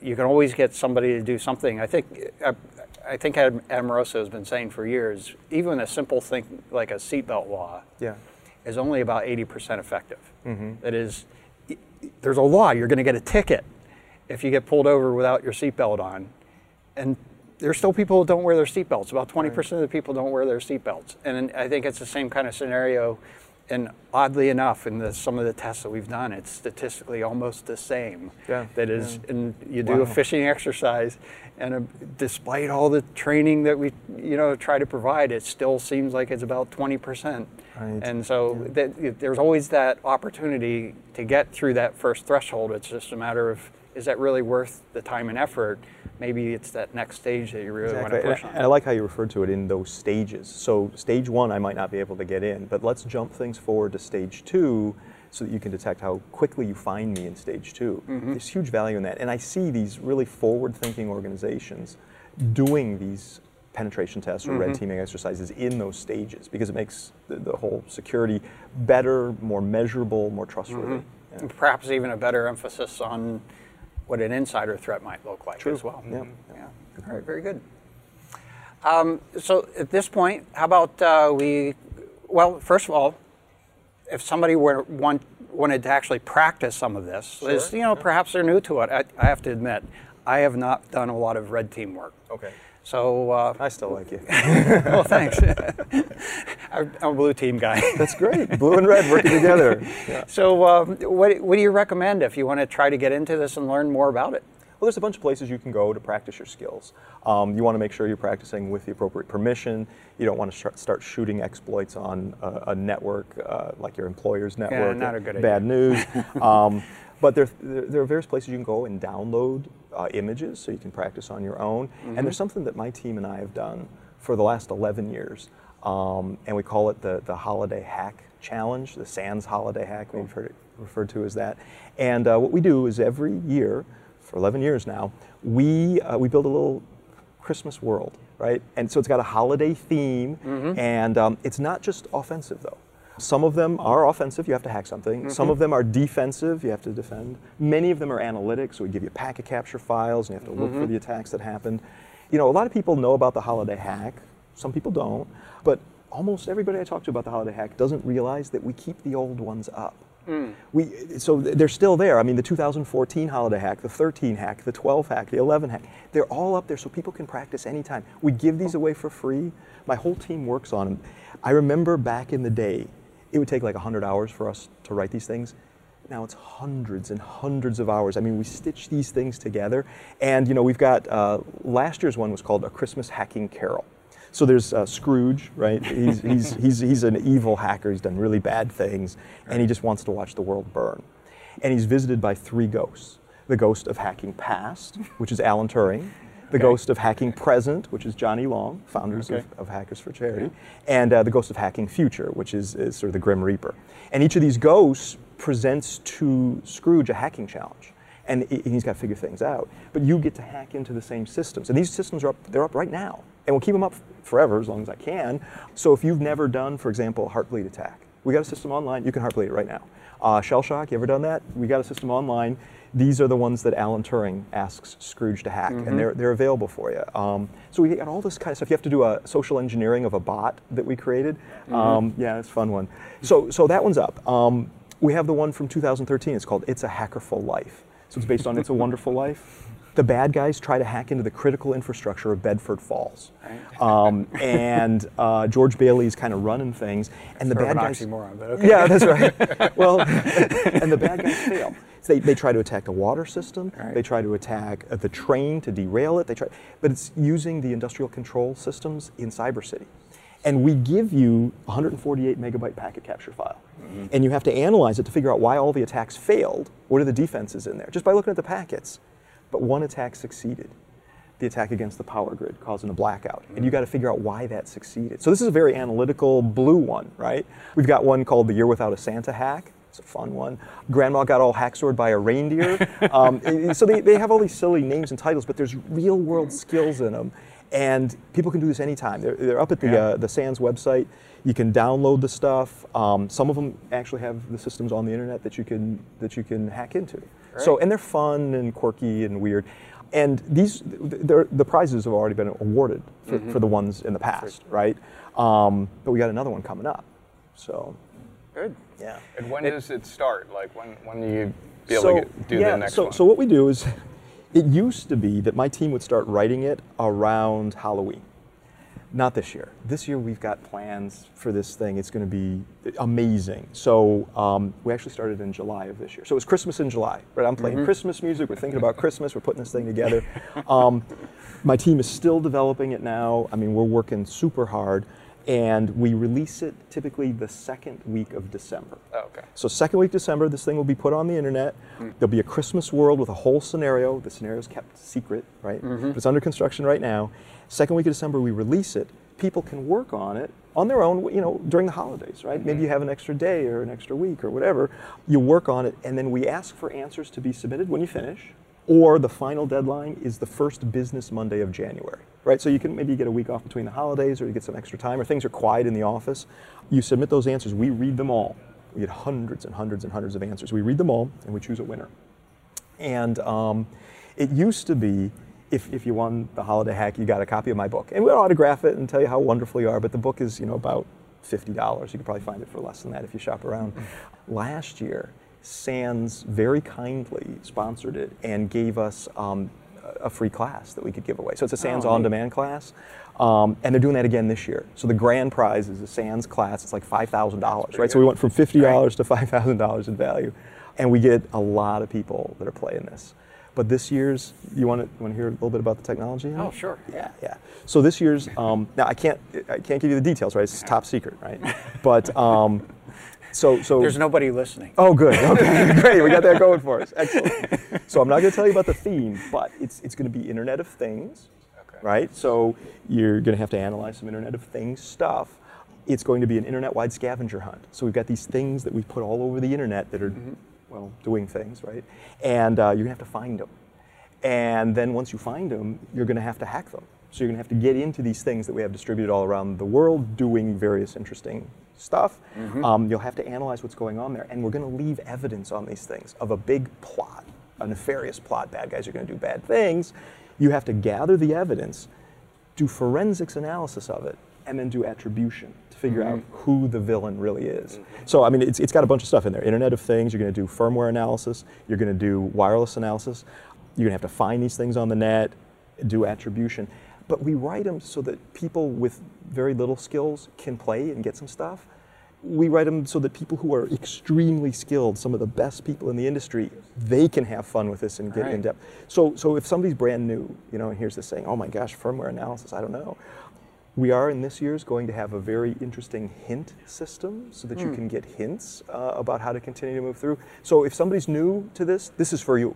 you can always get somebody to do something. I think, I, I think Ed Amoroso has been saying for years, even a simple thing like a seatbelt law Yeah. is only about 80% effective. That is, y- y- there's a law, you're going to get a ticket if you get pulled over without your seatbelt on. And there's still people who don't wear their seatbelts. About 20% of the people don't wear their seatbelts. And I think it's the same kind of scenario. And oddly enough, in the, some of the tests that we've done, it's statistically almost the same. Yeah, That is, and you do Wow. a phishing exercise, and uh, despite all the training that we, you know, try to provide, it still seems like it's about 20%. Right. And so that, there's always that opportunity to get through that first threshold. It's just a matter of is that really worth the time and effort? Maybe it's that next stage that you really Exactly. want to push on. and I like how you referred to it in those stages. So stage one, I might not be able to get in, but let's jump things forward to stage two so that you can detect how quickly you find me in stage 2 Mm-hmm. There's huge value in that. And I see these really forward-thinking organizations doing these penetration tests or Mm-hmm. red teaming exercises in those stages because it makes the, the whole security better, more measurable, more trustworthy. And perhaps even a better emphasis on what an insider threat might look like as well. Yeah. Yeah. All right. Very good. Um, so at this point, how about uh, we? Well, first of all, if somebody were want, wanted to actually practice some of this, is, you know, perhaps they're new to it. I, I have to admit, I have not done a lot of red team work. Okay. So, uh, I still like you. well, thanks. I'm a blue team guy. That's great. Blue and red working together. Yeah. So, um, what, what do you recommend if you want to try to get into this and learn more about it? Well, there's a bunch of places you can go to practice your skills. Um, you want to make sure you're practicing with the appropriate permission. You don't want to start, start shooting exploits on a, a network uh, like your employer's network. Yeah, not a good Bad news. um, but there, there are various places you can go and download uh, images so you can practice on your own. And there's something that my team and I have done for the last 11 years. Um, and we call it the, the Holiday Hack Challenge, the SANS Holiday Hack. We've heard it referred to as that. And uh, what we do is every year, for 11 years now, we, uh, we build a little Christmas world, right? And so it's got a holiday theme, and um, it's not just offensive though. Some of them are offensive, you have to hack something. Mm-hmm. Some of them are defensive, you have to defend. Many of them are analytics, so we give you packet capture files and you have to look for mm-hmm. the attacks that happened. You know, a lot of people know about the holiday hack, some people don't, but almost everybody I talk to about the holiday hack doesn't realize that we keep the old ones up. Mm. We, so they're still there. I mean, the 2014 holiday hack, the 13 hack, the 12 hack, the 11 hack, they're all up there so people can practice anytime. We give these away for free. My whole team works on them. I remember back in the day, it would take like 100 hours for us to write these things. Now it's hundreds and hundreds of hours. I mean, we stitch these things together. And, you know, we've got, uh, last year's one was called A Christmas Hacking Carol. So there's uh, Scrooge, right? He's, he's, he's, he's an evil hacker. He's done really bad things, and he just wants to watch the world burn. And he's visited by three ghosts the ghost of hacking past, which is Alan Turing, the ghost of hacking present, which is Johnny Long, founders Okay. of, of Hackers for Charity, and uh, the ghost of hacking future, which is, is sort of the Grim Reaper. And each of these ghosts presents to Scrooge a hacking challenge. And he- he's got to figure things out. But you get to hack into the same systems. And these systems are up, they're up right now. And we'll keep them up forever as long as I can. So if you've never done, for example, a Heartbleed attack, we got a system online, you can Heartbleed it right now. Uh, Shell Shock, you ever done that? We got a system online. These are the ones that Alan Turing asks Scrooge to hack, and they're, they're available for you. Um, so we got all this kind of stuff. You have to do a social engineering of a bot that we created. Um, yeah, it's a fun one. So, so that one's up. Um, we have the one from 2013. It's called It's a Hackerful Life. So it's based on It's a Wonderful Life. The bad guys try to hack into the critical infrastructure of Bedford Falls. Um, and uh, George Bailey's kind of running things. And the Sort bad guys. oxymoron, but okay. Yeah, that's right. well, and the bad guys fail. So they, they try to attack the water system. Right. They try to attack uh, the train to derail it. They try, but it's using the industrial control systems in Cyber City. And we give you 148 megabyte packet capture file. And you have to analyze it to figure out why all the attacks failed. What are the defenses in there? Just by looking at the packets. But one attack succeeded the attack against the power grid, causing a blackout. And you got to figure out why that succeeded. So this is a very analytical blue one, right? We've got one called the Year Without a Santa hack. It's a fun one. Grandma got all hacksaw by a reindeer. um, so they, they have all these silly names and titles, but there's real world skills in them. And people can do this anytime. They're, they're up at the, Yeah. uh, the SANS website. You can download the stuff. Um, some of them actually have the systems on the internet that you can that you can hack into. So and they're fun and quirky and weird. And these they're- the prizes have already been awarded for, Mm-hmm. for the ones in the past, right? Um, but we got another one coming up. So Good. Yeah. And when does it start? Like when when do you be able so, to get, do yeah, the next so, one? So what we do is, it used to be that my team would start writing it around Halloween. Not this year. This year we've got plans for this thing. It's going to be amazing. So um, we actually started in July of this year. So it was Christmas in July, right? I'm playing Christmas music. We're thinking about Christmas. We're putting this thing together. Um, my team is still developing it now. I mean, we're working super hard, and we release it typically the second week of December. Oh, okay. So second week December, this thing will be put on the internet. Hmm. There'll be a Christmas world with a whole scenario. The scenario is kept secret, right? But it's under construction right now. Second week of December, we release it. People can work on it on their own, you know, during the holidays, right? Mm-hmm. Maybe you have an extra day or an extra week or whatever. You work on it, and then we ask for answers to be submitted when you finish. Or the final deadline is the first business Monday of January, right? So you can maybe get a week off between the holidays, or you get some extra time, or things are quiet in the office. You submit those answers. We read them all. We get hundreds and hundreds and hundreds of answers. We read them all, and we choose a winner. And um, it used to be if, if you won the holiday hack, you got a copy of my book. And we'll autograph it and tell you how wonderful you are, but the book is, you know, about $50. You could probably find it for less than that if you shop around. Last year, SANS very kindly sponsored it and gave us um, a free class that we could give away. So it's a SANS Oh, on demand class. Um, and they're doing that again this year. So the grand prize is a SANS class. It's like $5,000, right? So we went from $50 to $5,000 in value. And we get a lot of people that are playing this. But this year's, you want to, you want to hear a little bit about the technology? Oh, sure. Yeah, yeah. So this year's, um, now I can't, I can't give you the details, right? It's top secret, right? But um, so, so There's nobody listening. Oh, good. Okay, great. We got that going for us. Excellent. So I'm not going to tell you about the theme, but it's it's going to be Internet of Things, right? So you're going to have to analyze some Internet of Things stuff. It's going to be an internet-wide scavenger hunt. So we've got these things that we put all over the internet that are, well, doing things, right? And uh, you're going to have to find them. And then once you find them, you're going to have to hack them. So you're going to have to get into these things that we have distributed all around the world doing various interesting stuff. Mm-hmm. Um, you'll have to analyze what's going on there. And we're going to leave evidence on these things of a big plot, a nefarious plot. Bad guys are going to do bad things. You have to gather the evidence, do forensics analysis of it, and then do attribution to figure out mm-hmm. who the villain really is. Mm-hmm. So, I mean, it's, it's got a bunch of stuff in there. Internet of Things, you're going to do firmware analysis, you're going to do wireless analysis, you're going to have to find these things on the net, do attribution. But we write them so that people with very little skills can play and get some stuff. We write them so that people who are extremely skilled, some of the best people in the industry, they can have fun with this and get Right. in depth. So, so if somebody's brand new, you know, and here's this saying, "Oh my gosh, firmware analysis," I don't know. We are in this year's going to have a very interesting hint system so that you can get hints uh, about how to continue to move through. So if somebody's new to this, this is for you.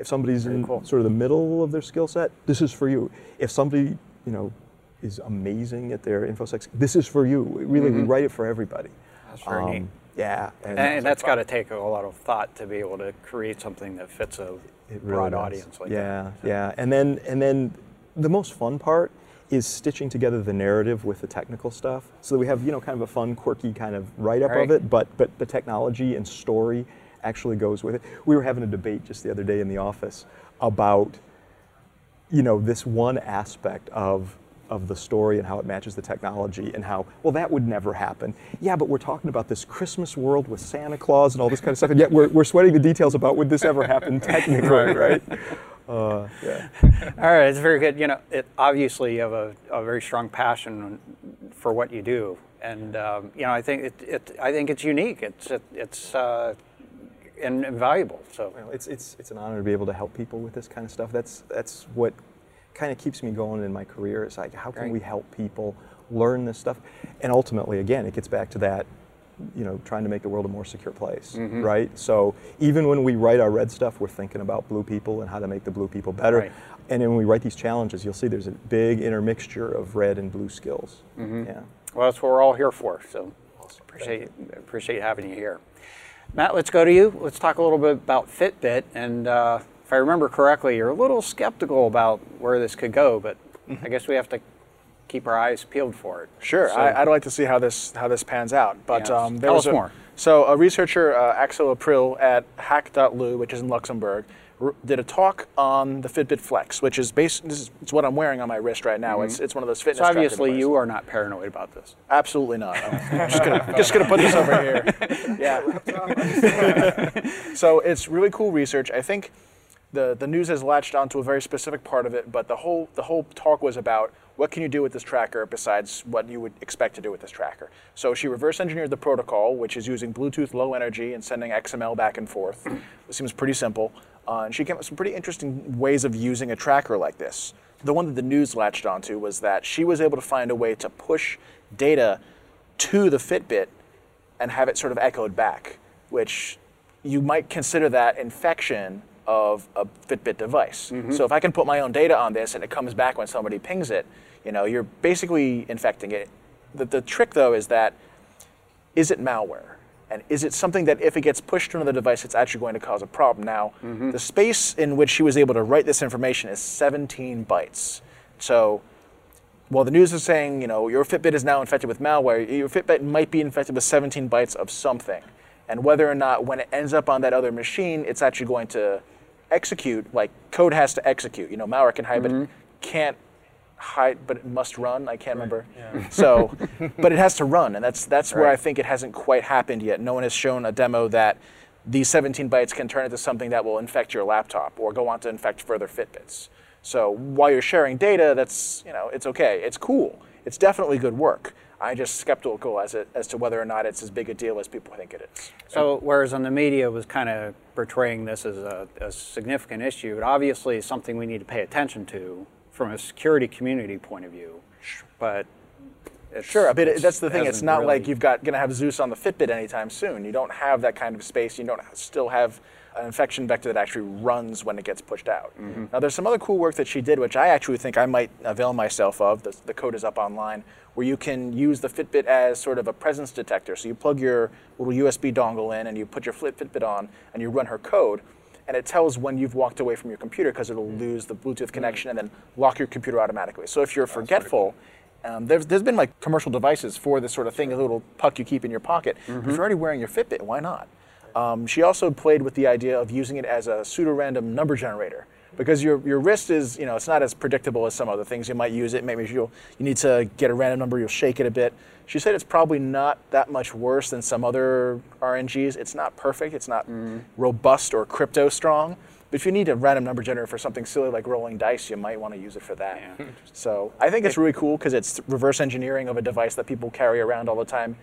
If somebody's in sort of the middle of their skill set, this is for you. If somebody, you know, is amazing at their infosec, this is for you. Really, we write it for everybody. Um, That's very neat. Yeah, and, And that's got to take a lot of thought to be able to create something that fits a It really broad does. audience like that. yeah, yeah, and then and then the most fun part is stitching together the narrative with the technical stuff, so that we have you know kind of a fun, quirky kind of write up Right. of it, but but the technology and story actually goes with it. We were having a debate just the other day in the office about you know this one aspect of of the story and how it matches the technology and how well that would never happen yeah but we're talking about this christmas world with santa claus and all this kind of stuff and yet we're, we're sweating the details about would this ever happen technically right, Uh, yeah All right, it's very good. You know, it, obviously you have a, a very strong passion for what you do, and um, you know, I think it, it I think it's unique. It's it, it's uh, and, and valuable. So Well, it's, it's, it's an honor to be able to help people with this kind of stuff. That's, that's what kind of keeps me going in my career. It's like, how can Right. we help people learn this stuff? And ultimately, again, it gets back to that, you know, trying to make the world a more secure place, Mm-hmm. right? So even when we write our red stuff, we're thinking about blue people and how to make the blue people better. Right. And then when we write these challenges, you'll see there's a big intermixture of red and blue skills. Mm-hmm. Yeah. well, that's what we're all here for. So appreciate appreciate having you here, Matt. Let's go to you. Let's talk a little bit about Fitbit. And uh, if I remember correctly, you're a little skeptical about where this could go, but I guess we have to keep our eyes peeled for it. Sure, So- I, I'd like to see how this how this pans out. But Yeah, um, there tell was us a, more. So a researcher, uh, Axelle Apvrille at Hack.lu, which is in Luxembourg, did a talk on the Fitbit Flex, which is based. This is it's what I'm wearing on my wrist right now. It's mm-hmm. it's one of those fitness. So obviously, you are not paranoid about this. Absolutely not. I'm just gonna, just gonna put this over here. Yeah. so it's really cool research. I think the the news has latched onto a very specific part of it, but the whole the whole talk was about what can you do with this tracker besides what you would expect to do with this tracker. So she reverse engineered the protocol, which is using Bluetooth Low Energy and sending XML back and forth. It seems pretty simple. Uh, and she came up with some pretty interesting ways of using a tracker like this. The one that the news latched onto was that she was able to find a way to push data to the Fitbit and have it sort of echoed back, which you might consider that infection of a Fitbit device. So if I can put my own data on this and it comes back when somebody pings it, you know, you're basically infecting it. The, the trick though is that is it malware? And is it something that if it gets pushed to another device, it's actually going to cause a problem? Now, the space in which she was able to write this information is 17 bytes. So while the news is saying, you know, your Fitbit is now infected with malware. Your Fitbit might be infected with 17 bytes of something. And whether or not when it ends up on that other machine, it's actually going to execute, like code has to execute. You know, malware can hide, Mm-hmm. but can't hide, but it must run. I can't remember. So, but it has to run, and that's that's where I think it hasn't quite happened yet. No one has shown a demo that these 17 bytes can turn into something that will infect your laptop or go on to infect further Fitbits. So while you're sharing data, that's you know it's okay. It's cool. It's definitely good work. I'm just skeptical as it as to whether or not it's as big a deal as people think it is. So, whereas on the media was kind of portraying this as a, a significant issue, it obviously is something we need to pay attention to from a security community point of view. But Sure, but it, that's the thing. It's not like you've got going to have Zeus on the Fitbit anytime soon. You don't have that kind of space. You don't still have an infection vector that actually runs when it gets pushed out. Mm-hmm. Now, there's some other cool work that she did, which I actually think I might avail myself of. The, the code is up online, where you can use the Fitbit as sort of a presence detector. So you plug your little USB dongle in, and you put your Fitbit on, and you run her code. And it tells when you've walked away from your computer because it'll lose the Bluetooth connection and then lock your computer automatically. So if you're forgetful, um, there's, there's been like commercial devices for this sort of thing, a little puck you keep in your pocket. If you're already wearing your Fitbit, why not? Um, she also played with the idea of using it as a pseudo-random number generator because your, your wrist is, you know, it's not as predictable as some other things. You might use it, maybe you'll, you need to get a random number, you'll shake it a bit. She said it's probably not that much worse than some other RNGs. It's not perfect, it's not mm-hmm. robust or crypto strong. But if you need a random number generator for something silly like rolling dice, you might want to use it for that. So I think it's really cool because it's reverse engineering of a device that people carry around all the time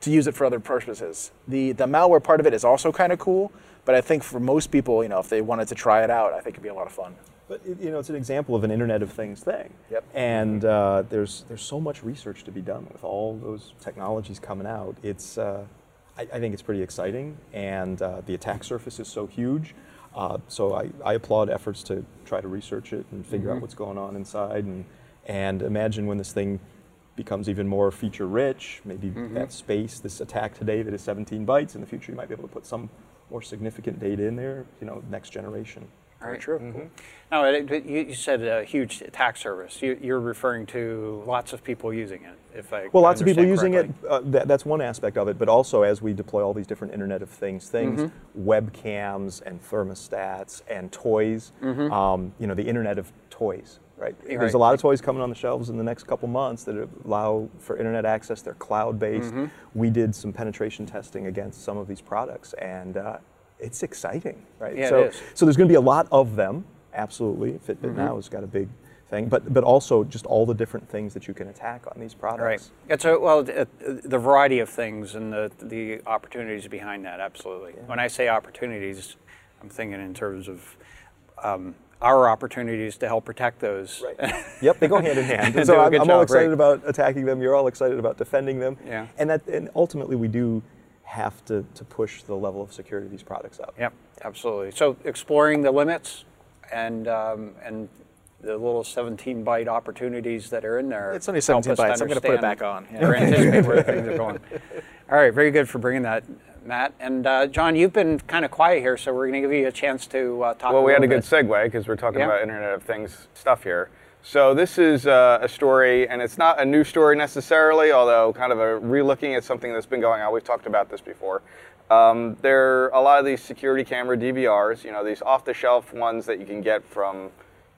to use it for other purposes. The the malware part of it is also kind of cool, but I think for most people, you know, if they wanted to try it out, I think it'd be a lot of fun. But it- you know, it's an example of an Internet of Things thing. Yep. And uh, there's there's so much research to be done with all those technologies coming out. It's uh, I, I think it's pretty exciting, and uh, the attack surface is so huge. Uh, so I, I applaud efforts to try to research it and figure out what's going on inside, and and imagine when this thing becomes even more feature rich. Maybe that space, this attack today that is 17 bytes, in the future you might be able to put some more significant data in there. You know, next generation. Very true. No, it, it- you, you said a huge attack service. You, you're referring to lots of people using it. If I Well, lots of people understand using it. Uh, that, that's one aspect of it, but also as we deploy all these different Internet of Things things, Mm-hmm. webcams and thermostats and toys. Um, you know, the Internet of Toys. Right. There's Mm-hmm. A lot of toys coming on the shelves in the next couple months that allow for internet access. They're cloud-based. Mm-hmm. We did some penetration testing against some of these products, and uh, it's exciting, right? Yeah, so, is. so there's going to be a lot of them. Absolutely, Fitbit Mm-hmm. now has got a big thing, but but also just all the different things that you can attack on these products. Right. It's a, well, the variety of things and the, the opportunities behind that, absolutely. When I say opportunities, I'm thinking in terms of um, our opportunities to help protect those. Right. yep, they go hand in hand. And so I'm, I'm all excited right. about attacking them. You're all excited about defending them. Yeah. And that, and ultimately, we do have to, to push the level of security of these products up. Yep, absolutely. So exploring the limits and um, and the little 17 byte opportunities that are in there. It's only 17 bytes. I'm gonna put it back on. Yeah. Or where things are going. All right, very good for bringing that, Matt. And uh, John, you've been kind of quiet here, so we're going to give you a chance to uh, talk. Well, we had a little good segue because we're talking Yeah. about Internet of Things stuff here. So this is uh, a story, and it's not a new story necessarily, although kind of a relooking at something that's been going on. We've talked about this before. Um, there are a lot of these security camera DVRs, you know, these off-the-shelf ones that you can get from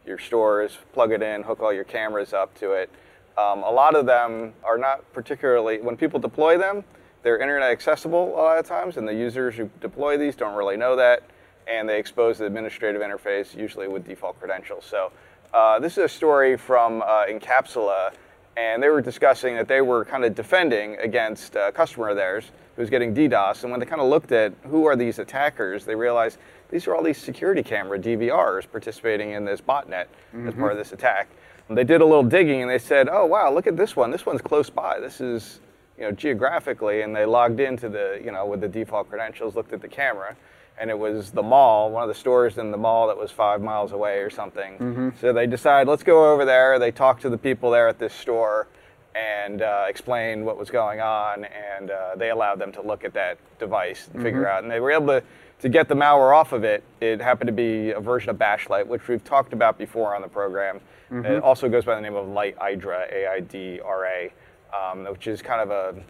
your stores, plug it in, hook all your cameras up to it. Um, a lot of them are not particularly, when people deploy them, they're internet accessible a lot of times, and the users who deploy these don't really know that, and they expose the administrative interface, usually with default credentials. So uh, this is a story from uh, Incapsula, and they were discussing that they were kind of defending against a customer of theirs who was getting DDoS, and when they kind of looked at who are these attackers, they realized these are all these security camera DVRs participating in this botnet as part of this attack. And they did a little digging and they said, "Oh wow, look at this one. This one's close by. This is, you know, geographically." And they logged into the, you know, with the default credentials, looked at the camera, and it was the mall, one of the stores in the mall that was five miles away or something. So they decided, let's go over there. They talked to the people there at this store and uh, explained what was going on, and uh, they allowed them to look at that device and figure out. And they were able to, to get the malware off of it. It happened to be a version of Bashlight, which we've talked about before on the program. It also goes by the name of Lightaidra, A-I-D-R-A, um, which is kind of a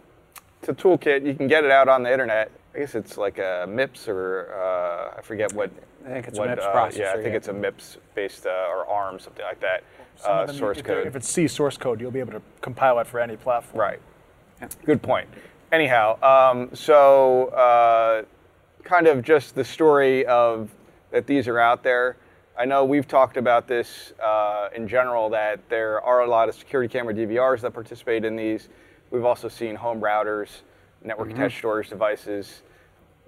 it's a toolkit. You can get it out on the internet. I guess it's like a MIPS or uh, I forget what. I think it's a MIPS uh, processor, Yeah, I think yeah. it's a MIPS based uh, or ARM, something like that. Uh, source if, code. if it's C source code, you'll be able to compile it for any platform. Right. Good point. Anyhow, um, so uh, kind of just the story of that these are out there. I know we've talked about this uh, in general that there are a lot of security camera DVRs that participate in these. We've also seen home routers, network attached storage devices,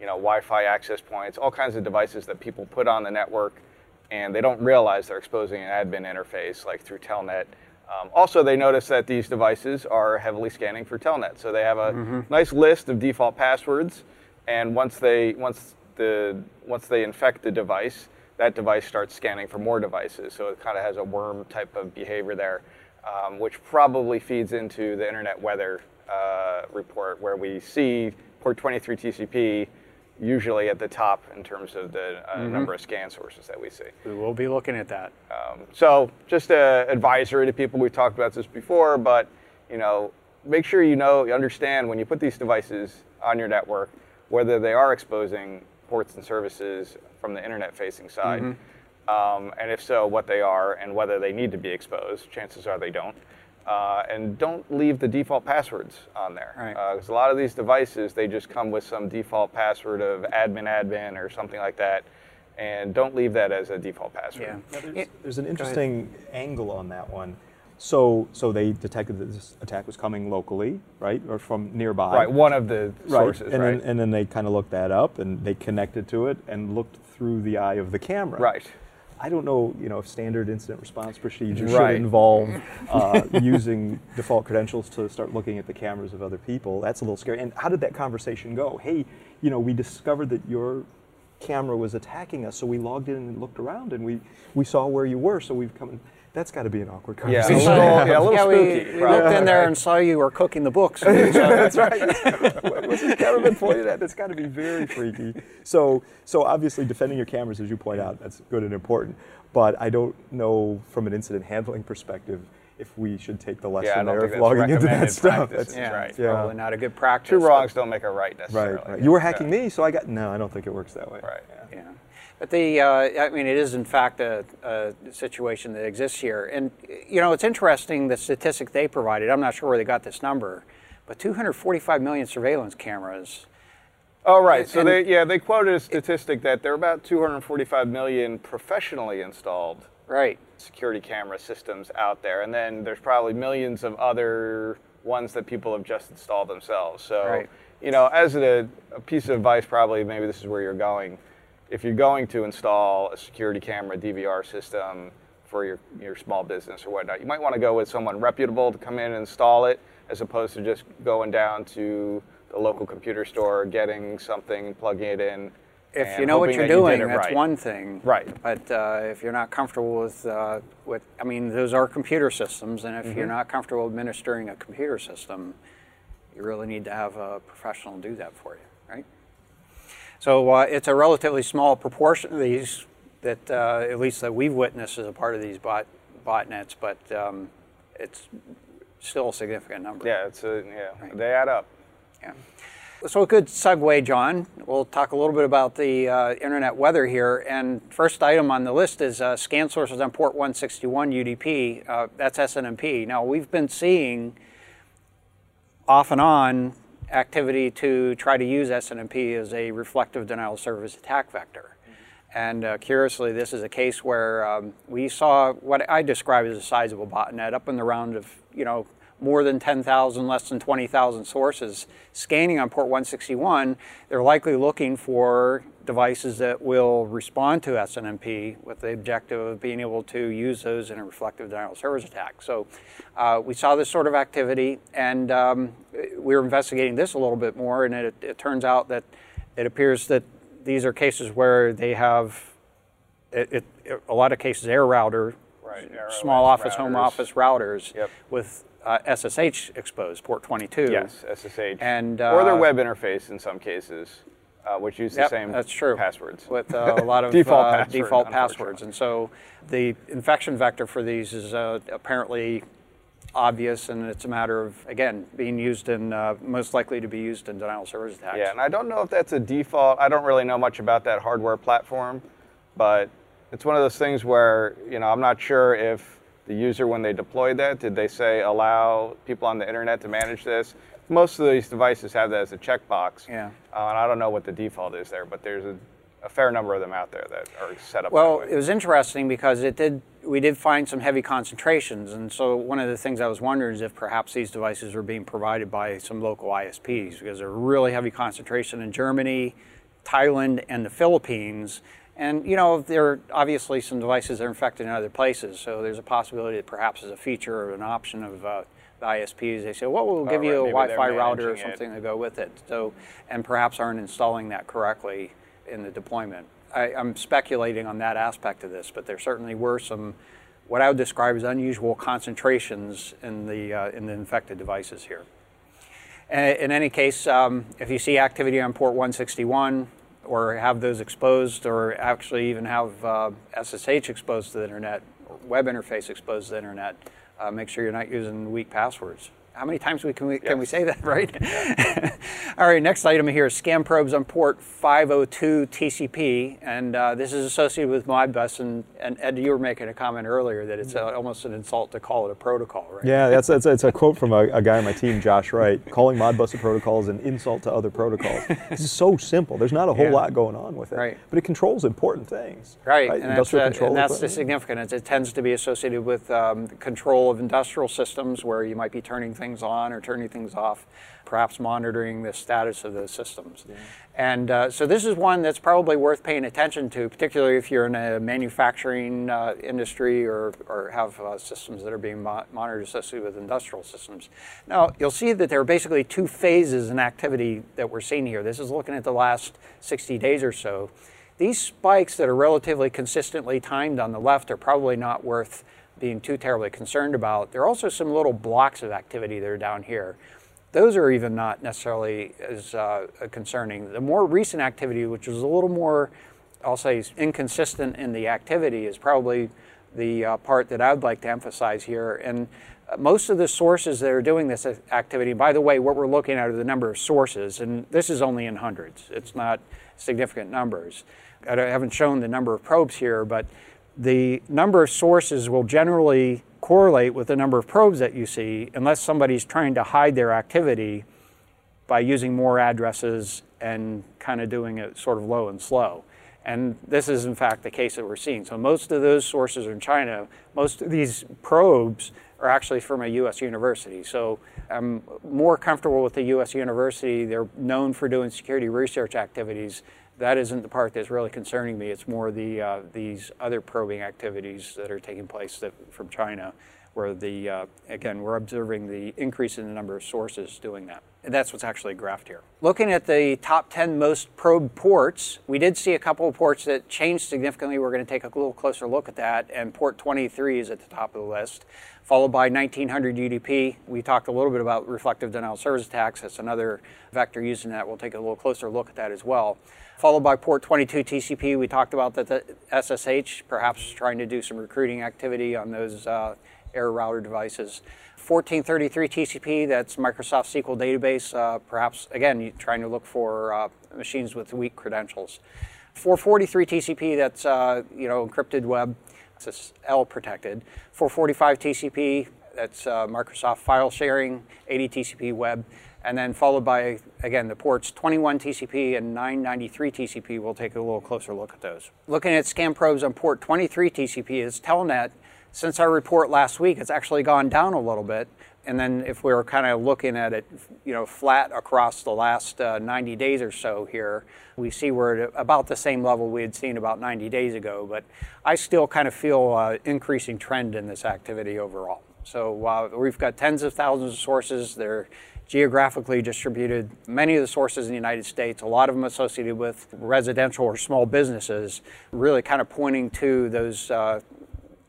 you know, Wi-Fi access points, all kinds of devices that people put on the network, and they don't realize they're exposing an admin interface like through Telnet. Um, also, they notice that these devices are heavily scanning for Telnet, so they have a nice list of default passwords, and once they once the once they infect the device, that device starts scanning for more devices. So it kind of has a worm type of behavior there, um, which probably feeds into the internet weather uh, report where we see port 23 TCP usually at the top in terms of the uh, number of scan sources that we see. We will be looking at that. Um, so just a advisory to people. We've talked about this before, but you know, make sure you know, you understand when you put these devices on your network, whether they are exposing ports and services from the internet-facing side, um, and if so, what they are, and whether they need to be exposed. Chances are they don't. Uh, and don't leave the default passwords on there. Right. Because a lot of these devices, they just come with some default password of admin admin or something like that. And don't leave that as a default password. Yeah. There's, It- there's an interesting angle on that one. So, so they detected that this attack was coming locally, right, or from nearby. Right, one of the Right, sources, and right? then and then they kind of looked that up and they connected to it and looked through the eye of the camera. right. I don't know, you know, if standard incident response procedure Right. should involve uh, using default credentials to start looking at the cameras of other people. That's a little scary. And how did that conversation go? Hey, you know, we discovered that your camera was attacking us, so we logged in and looked around, and we we saw where you were, so we've come. In. That's got to be an awkward Yeah, a conversation. little, yeah, a little yeah, spooky. we, we looked in there and saw you were cooking the books. That's right. What's this camera been pointed at? That's got to be very freaky. So, so obviously, defending your cameras, as you point out, that's good and important. But I don't know from an incident handling perspective if we should take the lesson Yeah, there of logging into that recommended stuff. That's- yeah, right. Yeah. probably not a good practice. Two wrongs don't make a right necessarily. right, right. You were hacking Yeah. me, so I got. No, I don't think it works that way. Right. Yeah. But the, uh, I mean, it is in fact a, a situation that exists here. And, you know, it's interesting the statistic they provided. I'm not sure where they got this number, but 245 million surveillance cameras. Oh, right. So And- they yeah they quoted a statistic that there are about 245 million professionally installed Right. security camera systems out there, and then there's probably millions of other ones that people have just installed themselves. So Right. you know, as a, a piece of advice, probably maybe this is where you're going. If you're going to install a security camera DVR system for your, your small business or whatnot, you might want to go with someone reputable to come in and install it, as opposed to just going down to the local computer store, getting something, plugging it in. If you know what you're that doing, it that's right. one thing. Right. But uh, if you're not comfortable with, uh, with, I mean, those are computer systems, and if Mm-hmm. you're not comfortable administering a computer system, you really need to have a professional do that for you, right? So uh, it's a relatively small proportion of these that, uh, at least that we've witnessed as a part of these bot botnets, but um, it's still a significant number. Yeah, it's a, yeah, Right. they add up. Yeah. So a good segue, John. We'll talk a little bit about the uh, internet weather here. And first item on the list is uh, scan sources on port 161 UDP. Uh, that's SNMP. Now we've been seeing off and on activity to try to use SNMP as a reflective denial of service attack vector. And uh, curiously, this is a case where um, we saw what I describe as a sizable botnet up in the round of, you know, more than 10,000, less than 20,000 sources scanning on port 161. They're likely looking for devices that will respond to SNMP with the objective of being able to use those in a reflective denial of service attack. So uh, we saw this sort of activity, and um, we were investigating this a little bit more, and it, it turns out that it appears that these are cases where they have, it, it, a lot of cases, AirRouter, Right, small office, home office routers Yep. with uh, SSH exposed, port 22. Yes, SSH. And, or their uh, web interface in some cases, uh, which use the Yep, same that's true. passwords. With uh, a lot of Default uh, password, default passwords. And so the infection vector for these is uh, apparently obvious, and it's a matter of again being used in uh, most likely to be used in denial of service attacks. Yeah, and I don't know if that's a default. I don't really know much about that hardware platform, but it's one of those things where you know I'm not sure if the user when they deployed that did they say allow people on the internet to manage this. Most of these devices have that as a checkbox. Yeah. Uh, and I don't know what the default is there, but there's a, a fair number of them out there that are set up. Well, it was interesting because it did. We did find some heavy concentrations, and so one of the things I was wondering is if perhaps these devices were being provided by some local ISPs because they're really heavy concentration in Germany, Thailand, and the Philippines. And you know, there are obviously some devices that are infected in other places, so there's a possibility that perhaps as a feature or an option of uh, the ISPs, they say, well, we'll give Oh, you right, a Wi-Fi router or managing it. something to go with it. So, and perhaps aren't installing that correctly in the deployment. I, I'm speculating on that aspect of this, but there certainly were some, what I would describe as unusual concentrations in the uh, in the infected devices here. And in any case, um, if you see activity on port 161 or have those exposed or actually even have uh, SSH exposed to the internet, web interface exposed to the internet, uh, make sure you're not using weak passwords. How many times we can we, can we say that, right? All right, next item here is scan probes on port 502 TCP, and uh, this is associated with Modbus. And, and Ed, you were making a comment earlier that it's uh, almost an insult to call it a protocol, right? Yeah, that's, that's, that's a quote from a, a guy on my team, Josh Wright. Calling Modbus a protocol is an insult to other protocols. This is so simple. There's not a whole Yeah. lot going on with it. Right. But it controls important things. Right, and, that's, Industrial uh, control. and that's the significance. It tends to be associated with um, control of industrial systems where you might be turning things on or turning things off, perhaps monitoring the status of those systems. And uh, so this is one that's probably worth paying attention to, particularly if you're in a manufacturing uh, industry or, or have uh, systems that are being mo- monitored associated with industrial systems. Now, you'll see that there are basically two phases in activity that we're seeing here. This is looking at the last 60 days or so. These spikes that are relatively consistently timed on the left are probably not worth being too terribly concerned about. There are also some little blocks of activity that are down here. Those are even not necessarily as uh, concerning. The more recent activity, which is a little more, I'll say, inconsistent in the activity, is probably the uh, part that I'd like to emphasize here. And uh, most of the sources that are doing this activity, by the way, what we're looking at are the number of sources, and this is only in hundreds. It's not significant numbers. I haven't shown the number of probes here, but the number of sources will generally correlate with the number of probes that you see unless somebody's trying to hide their activity by using more addresses and kind of doing it sort of low and slow. And this is, in fact, the case that we're seeing. So, most of those sources are in China. Most of these probes are actually from a U.S. university. So, I'm more comfortable with the U.S. university. They're known for doing security research activities. That isn't the part that's really concerning me. It's more the uh, these other probing activities that are taking place that, from China, where the uh, again we're observing the increase in the number of sources doing that. That's what's actually graphed here. Looking at the top 10 most probed ports, we did see a couple of ports that changed significantly. We're going to take a little closer look at that. And port 23 is at the top of the list, followed by 1900 UDP. We talked a little bit about reflective denial of service attacks. That's another vector using that. We'll take a little closer look at that as well. Followed by port 22 TCP. We talked about the SSH, perhaps trying to do some recruiting activity on those uh, AirRouter devices. 1433 TCP, that's Microsoft SQL database, uh, perhaps, again, trying to look for uh, machines with weak credentials. 443 TCP, that's, uh, you know, encrypted web, it's L protected. 445 TCP, that's uh, Microsoft file sharing, 80 TCP web, and then followed by, again, the ports 21 TCP and 993 TCP. We'll take a little closer look at those. Looking at scan probes on port 23 TCP is Telnet. Since our report last week, it's actually gone down a little bit. And then if we were kind of looking at it, you know, flat across the last uh, 90 days or so here, we see we're at about the same level we had seen about 90 days ago. But I still kind of feel uh, increasing trend in this activity overall. So uh, we've got tens of thousands of sources. They're geographically distributed. Many of the sources in the United States, a lot of them associated with residential or small businesses, really kind of pointing to those uh,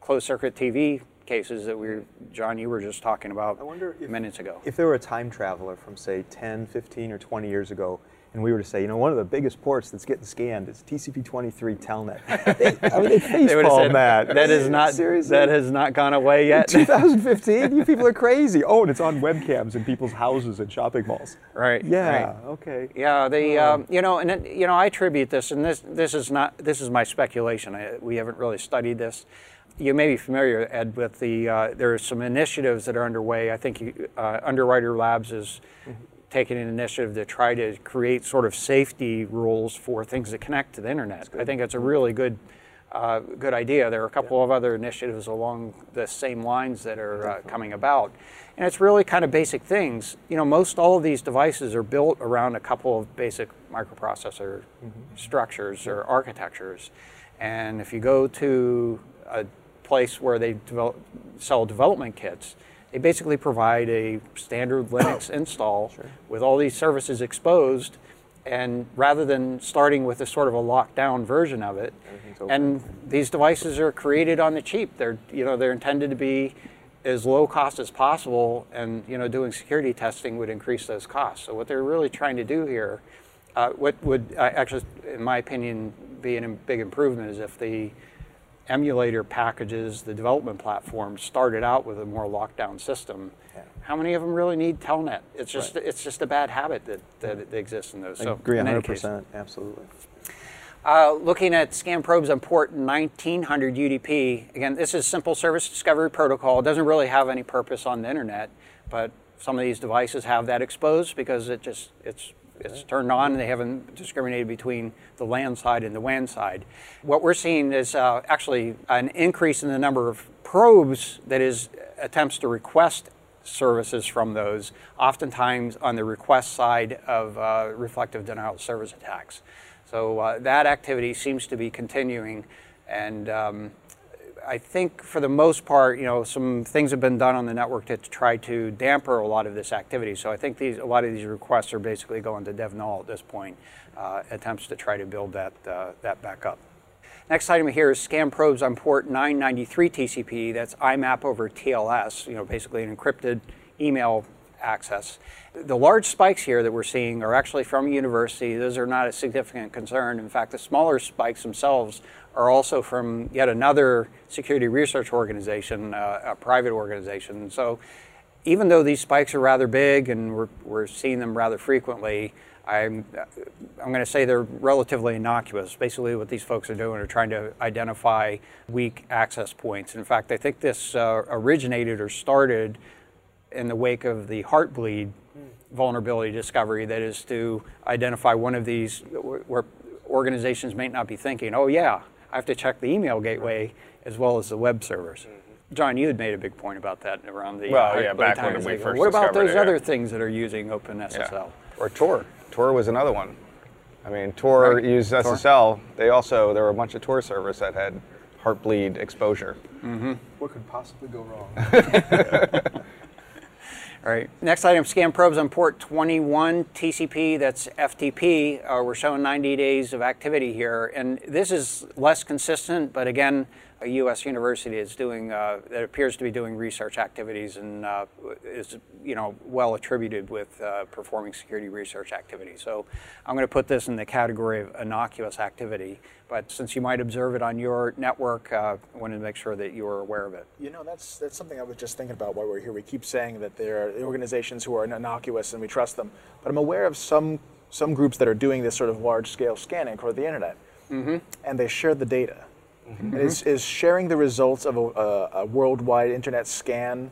closed circuit TV cases that we, were, John, you were just talking about I wonder if, minutes ago. if there were a time traveler from, say, 10, 15, or 20 years ago, and we were to say, you know, one of the biggest ports that's getting scanned is TCP23 Telnet. They, I mean, they They facepalm that. That is not. seriously. That has not gone away yet. 2015. you people are crazy. Oh, and it's on webcams in people's houses and shopping malls. right. Yeah. right. Okay. Yeah, the um, you know, and then, you know, I attribute this, and this this is not this is my speculation. I, we haven't really studied this. You may be familiar, Ed, with the uh, there are some initiatives that are underway. I think you, uh, Underwriter Labs is taking an initiative to try to create sort of safety rules for things that connect to the internet. I think it's a really good. Uh, good idea. There are a couple of other initiatives along the same lines that are uh, coming about. And it's really kind of basic things. You know, most all of these devices are built around a couple of basic microprocessor structures or architectures. And if you go to a place where they develop, sell development kits, they basically provide a standard Linux install with all these services exposed. And rather than starting with a sort of a lockdown version of it, and these devices are created on the cheap. They're you know they're intended to be as low cost as possible, and you know doing security testing would increase those costs. So what they're really trying to do here, uh, what would uh, actually, in my opinion, be a big improvement is if the emulator packages, the development platform started out with a more lockdown system. Yeah. How many of them really need Telnet? It's just it's just a bad habit that, that, that exists in those. I so agree 100%. case. Absolutely. Uh, looking at scan probes on port 1900 UDP, again, this is simple service discovery protocol. It doesn't really have any purpose on the internet, but some of these devices have that exposed because it just it's it's turned on and they haven't discriminated between the LAN side and the WAN side. What we're seeing is uh, actually an increase in the number of probes that is attempts to request services from those, oftentimes on the request side of uh, reflective denial of service attacks. So uh, that activity seems to be continuing, and um, I think for the most part, you know, some things have been done on the network to try to damper a lot of this activity. So I think these a lot of these requests are basically going to dev null at this point, uh, attempts to try to build that uh, that back up. Next item here is scan probes on port 993 TCP. That's IMAP over TLS. You know, basically an encrypted email access. The large spikes here that we're seeing are actually from university. Those are not a significant concern. In fact, the smaller spikes themselves are also from yet another security research organization, uh, a private organization. So even though these spikes are rather big and we're, we're seeing them rather frequently, I'm, I'm going to say they're relatively innocuous. Basically, what these folks are doing are trying to identify weak access points. In fact, I think this uh, originated or started in the wake of the Heartbleed vulnerability discovery, that is to identify one of these where organizations may not be thinking, oh, yeah, I have to check the email gateway as well as the web servers. John, you had made a big point about that around the Well, uh, yeah, back time. when It's we like, first What about those it, other yeah. things that are using OpenSSL? Yeah. Or Tor. Tor was another one. I mean, Tor Right. used Tor. SSL. They also there were a bunch of Tor servers that had heartbleed exposure. What could possibly go wrong? All right. Next item, scan probes on port 21 TCP, that's FTP. Uh, we're showing 90 days of activity here. And this is less consistent, but again, a U.S. university is doing, uh, that appears to be doing research activities and uh, is, you know, well attributed with uh, performing security research activity. So I'm going to put this in the category of innocuous activity. But since you might observe it on your network, uh, I wanted to make sure that you were aware of it. You know, that's that's something I was just thinking about while we're here. We keep saying that there are organizations who are innocuous and we trust them, but I'm aware of some some groups that are doing this sort of large scale scanning for the internet, and they share the data. Is is sharing the results of a, a, a worldwide internet scan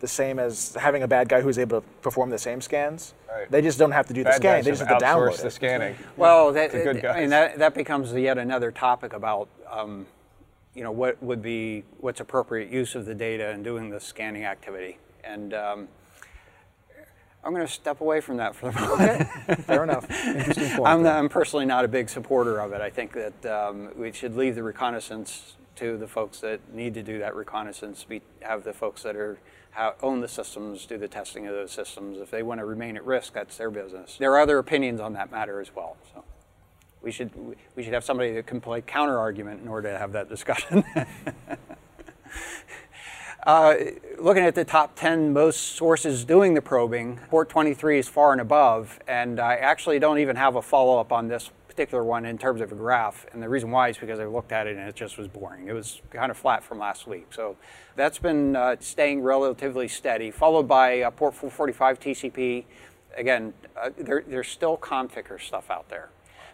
the same as having a bad guy who's able to perform the same scans? Right. They just don't have to do the Bad scanning; they just just have to outsource download the it. scanning. Well, that, The good I mean, that, that becomes yet another topic about, um, you know, what would be, what's appropriate use of the data and doing the scanning activity. And um, I'm going to step away from that for the moment. Fair enough. Interesting point. I'm. I'm personally not a big supporter of it. I think that um, we should leave the reconnaissance to the folks that need to do that reconnaissance. Be, have the folks that are own the systems do the testing of those systems. If they want to remain at risk, that's their business. There are other opinions on that matter as well. So we should we should have somebody that can play counter argument in order to have that discussion. Uh, looking at the top 10 most sources doing the probing, port 23 is far and above, and I actually don't even have a follow up on this particular one in terms of a graph. And the reason why is because I looked at it and it just was boring. It was kind of flat from last week. So that's been uh, staying relatively steady, followed by uh, port 445 TCP. Again, uh, there, there's still Conficker stuff out there.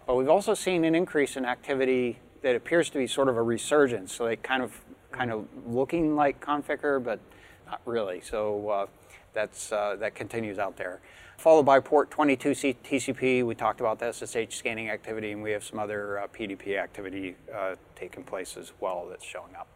But we've also seen an increase in activity that appears to be sort of a resurgence. So they kind of kind of looking like Conficker, but not really. So uh, that's uh, that continues out there. Followed by port 22 C- TCP, we talked about the SSH scanning activity, and we have some other uh, PDP activity uh, taking place as well that's showing up.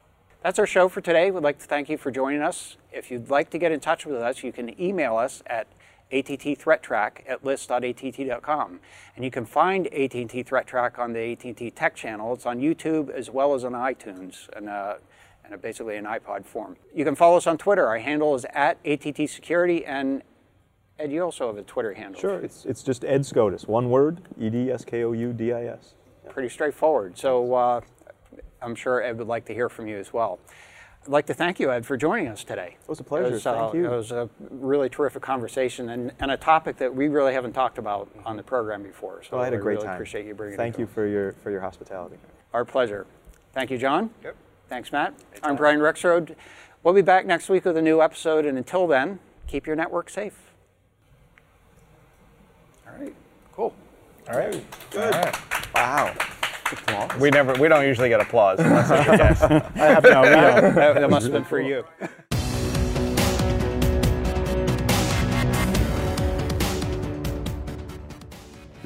That's our show for today. We'd like to thank you for joining us. If you'd like to get in touch with us, you can email us at att-threat-track at list.att.com. And you can find AT&T ThreatTraq on the AT&T Tech channel. It's on YouTube as well as on iTunes and, uh, and basically an iPod form. You can follow us on Twitter. Our handle is at ATT Security, and Ed, you also have a Twitter handle. Sure, it's, it's just Ed Skoudis, one word, E D S K O U D I S. Pretty straightforward. So uh, I'm sure Ed would like to hear from you as well. I'd like to thank you, Ed, for joining us today. It was a pleasure. It was, uh, Thank you. It was a really terrific conversation and, and a topic that we really haven't talked about on the program before. So Well, I had a great really time. appreciate you bringing Thank it. to you us. for your for your hospitality. Our pleasure. Thank you, John. Yep. Thanks, Matt. I'm Brian Rexroad. We'll be back next week with a new episode, and until then, keep your network safe. All right. Cool. All right. Good. Wow. We never. We don't usually get applause unless it's a guest. I have no, that, that must have been for you.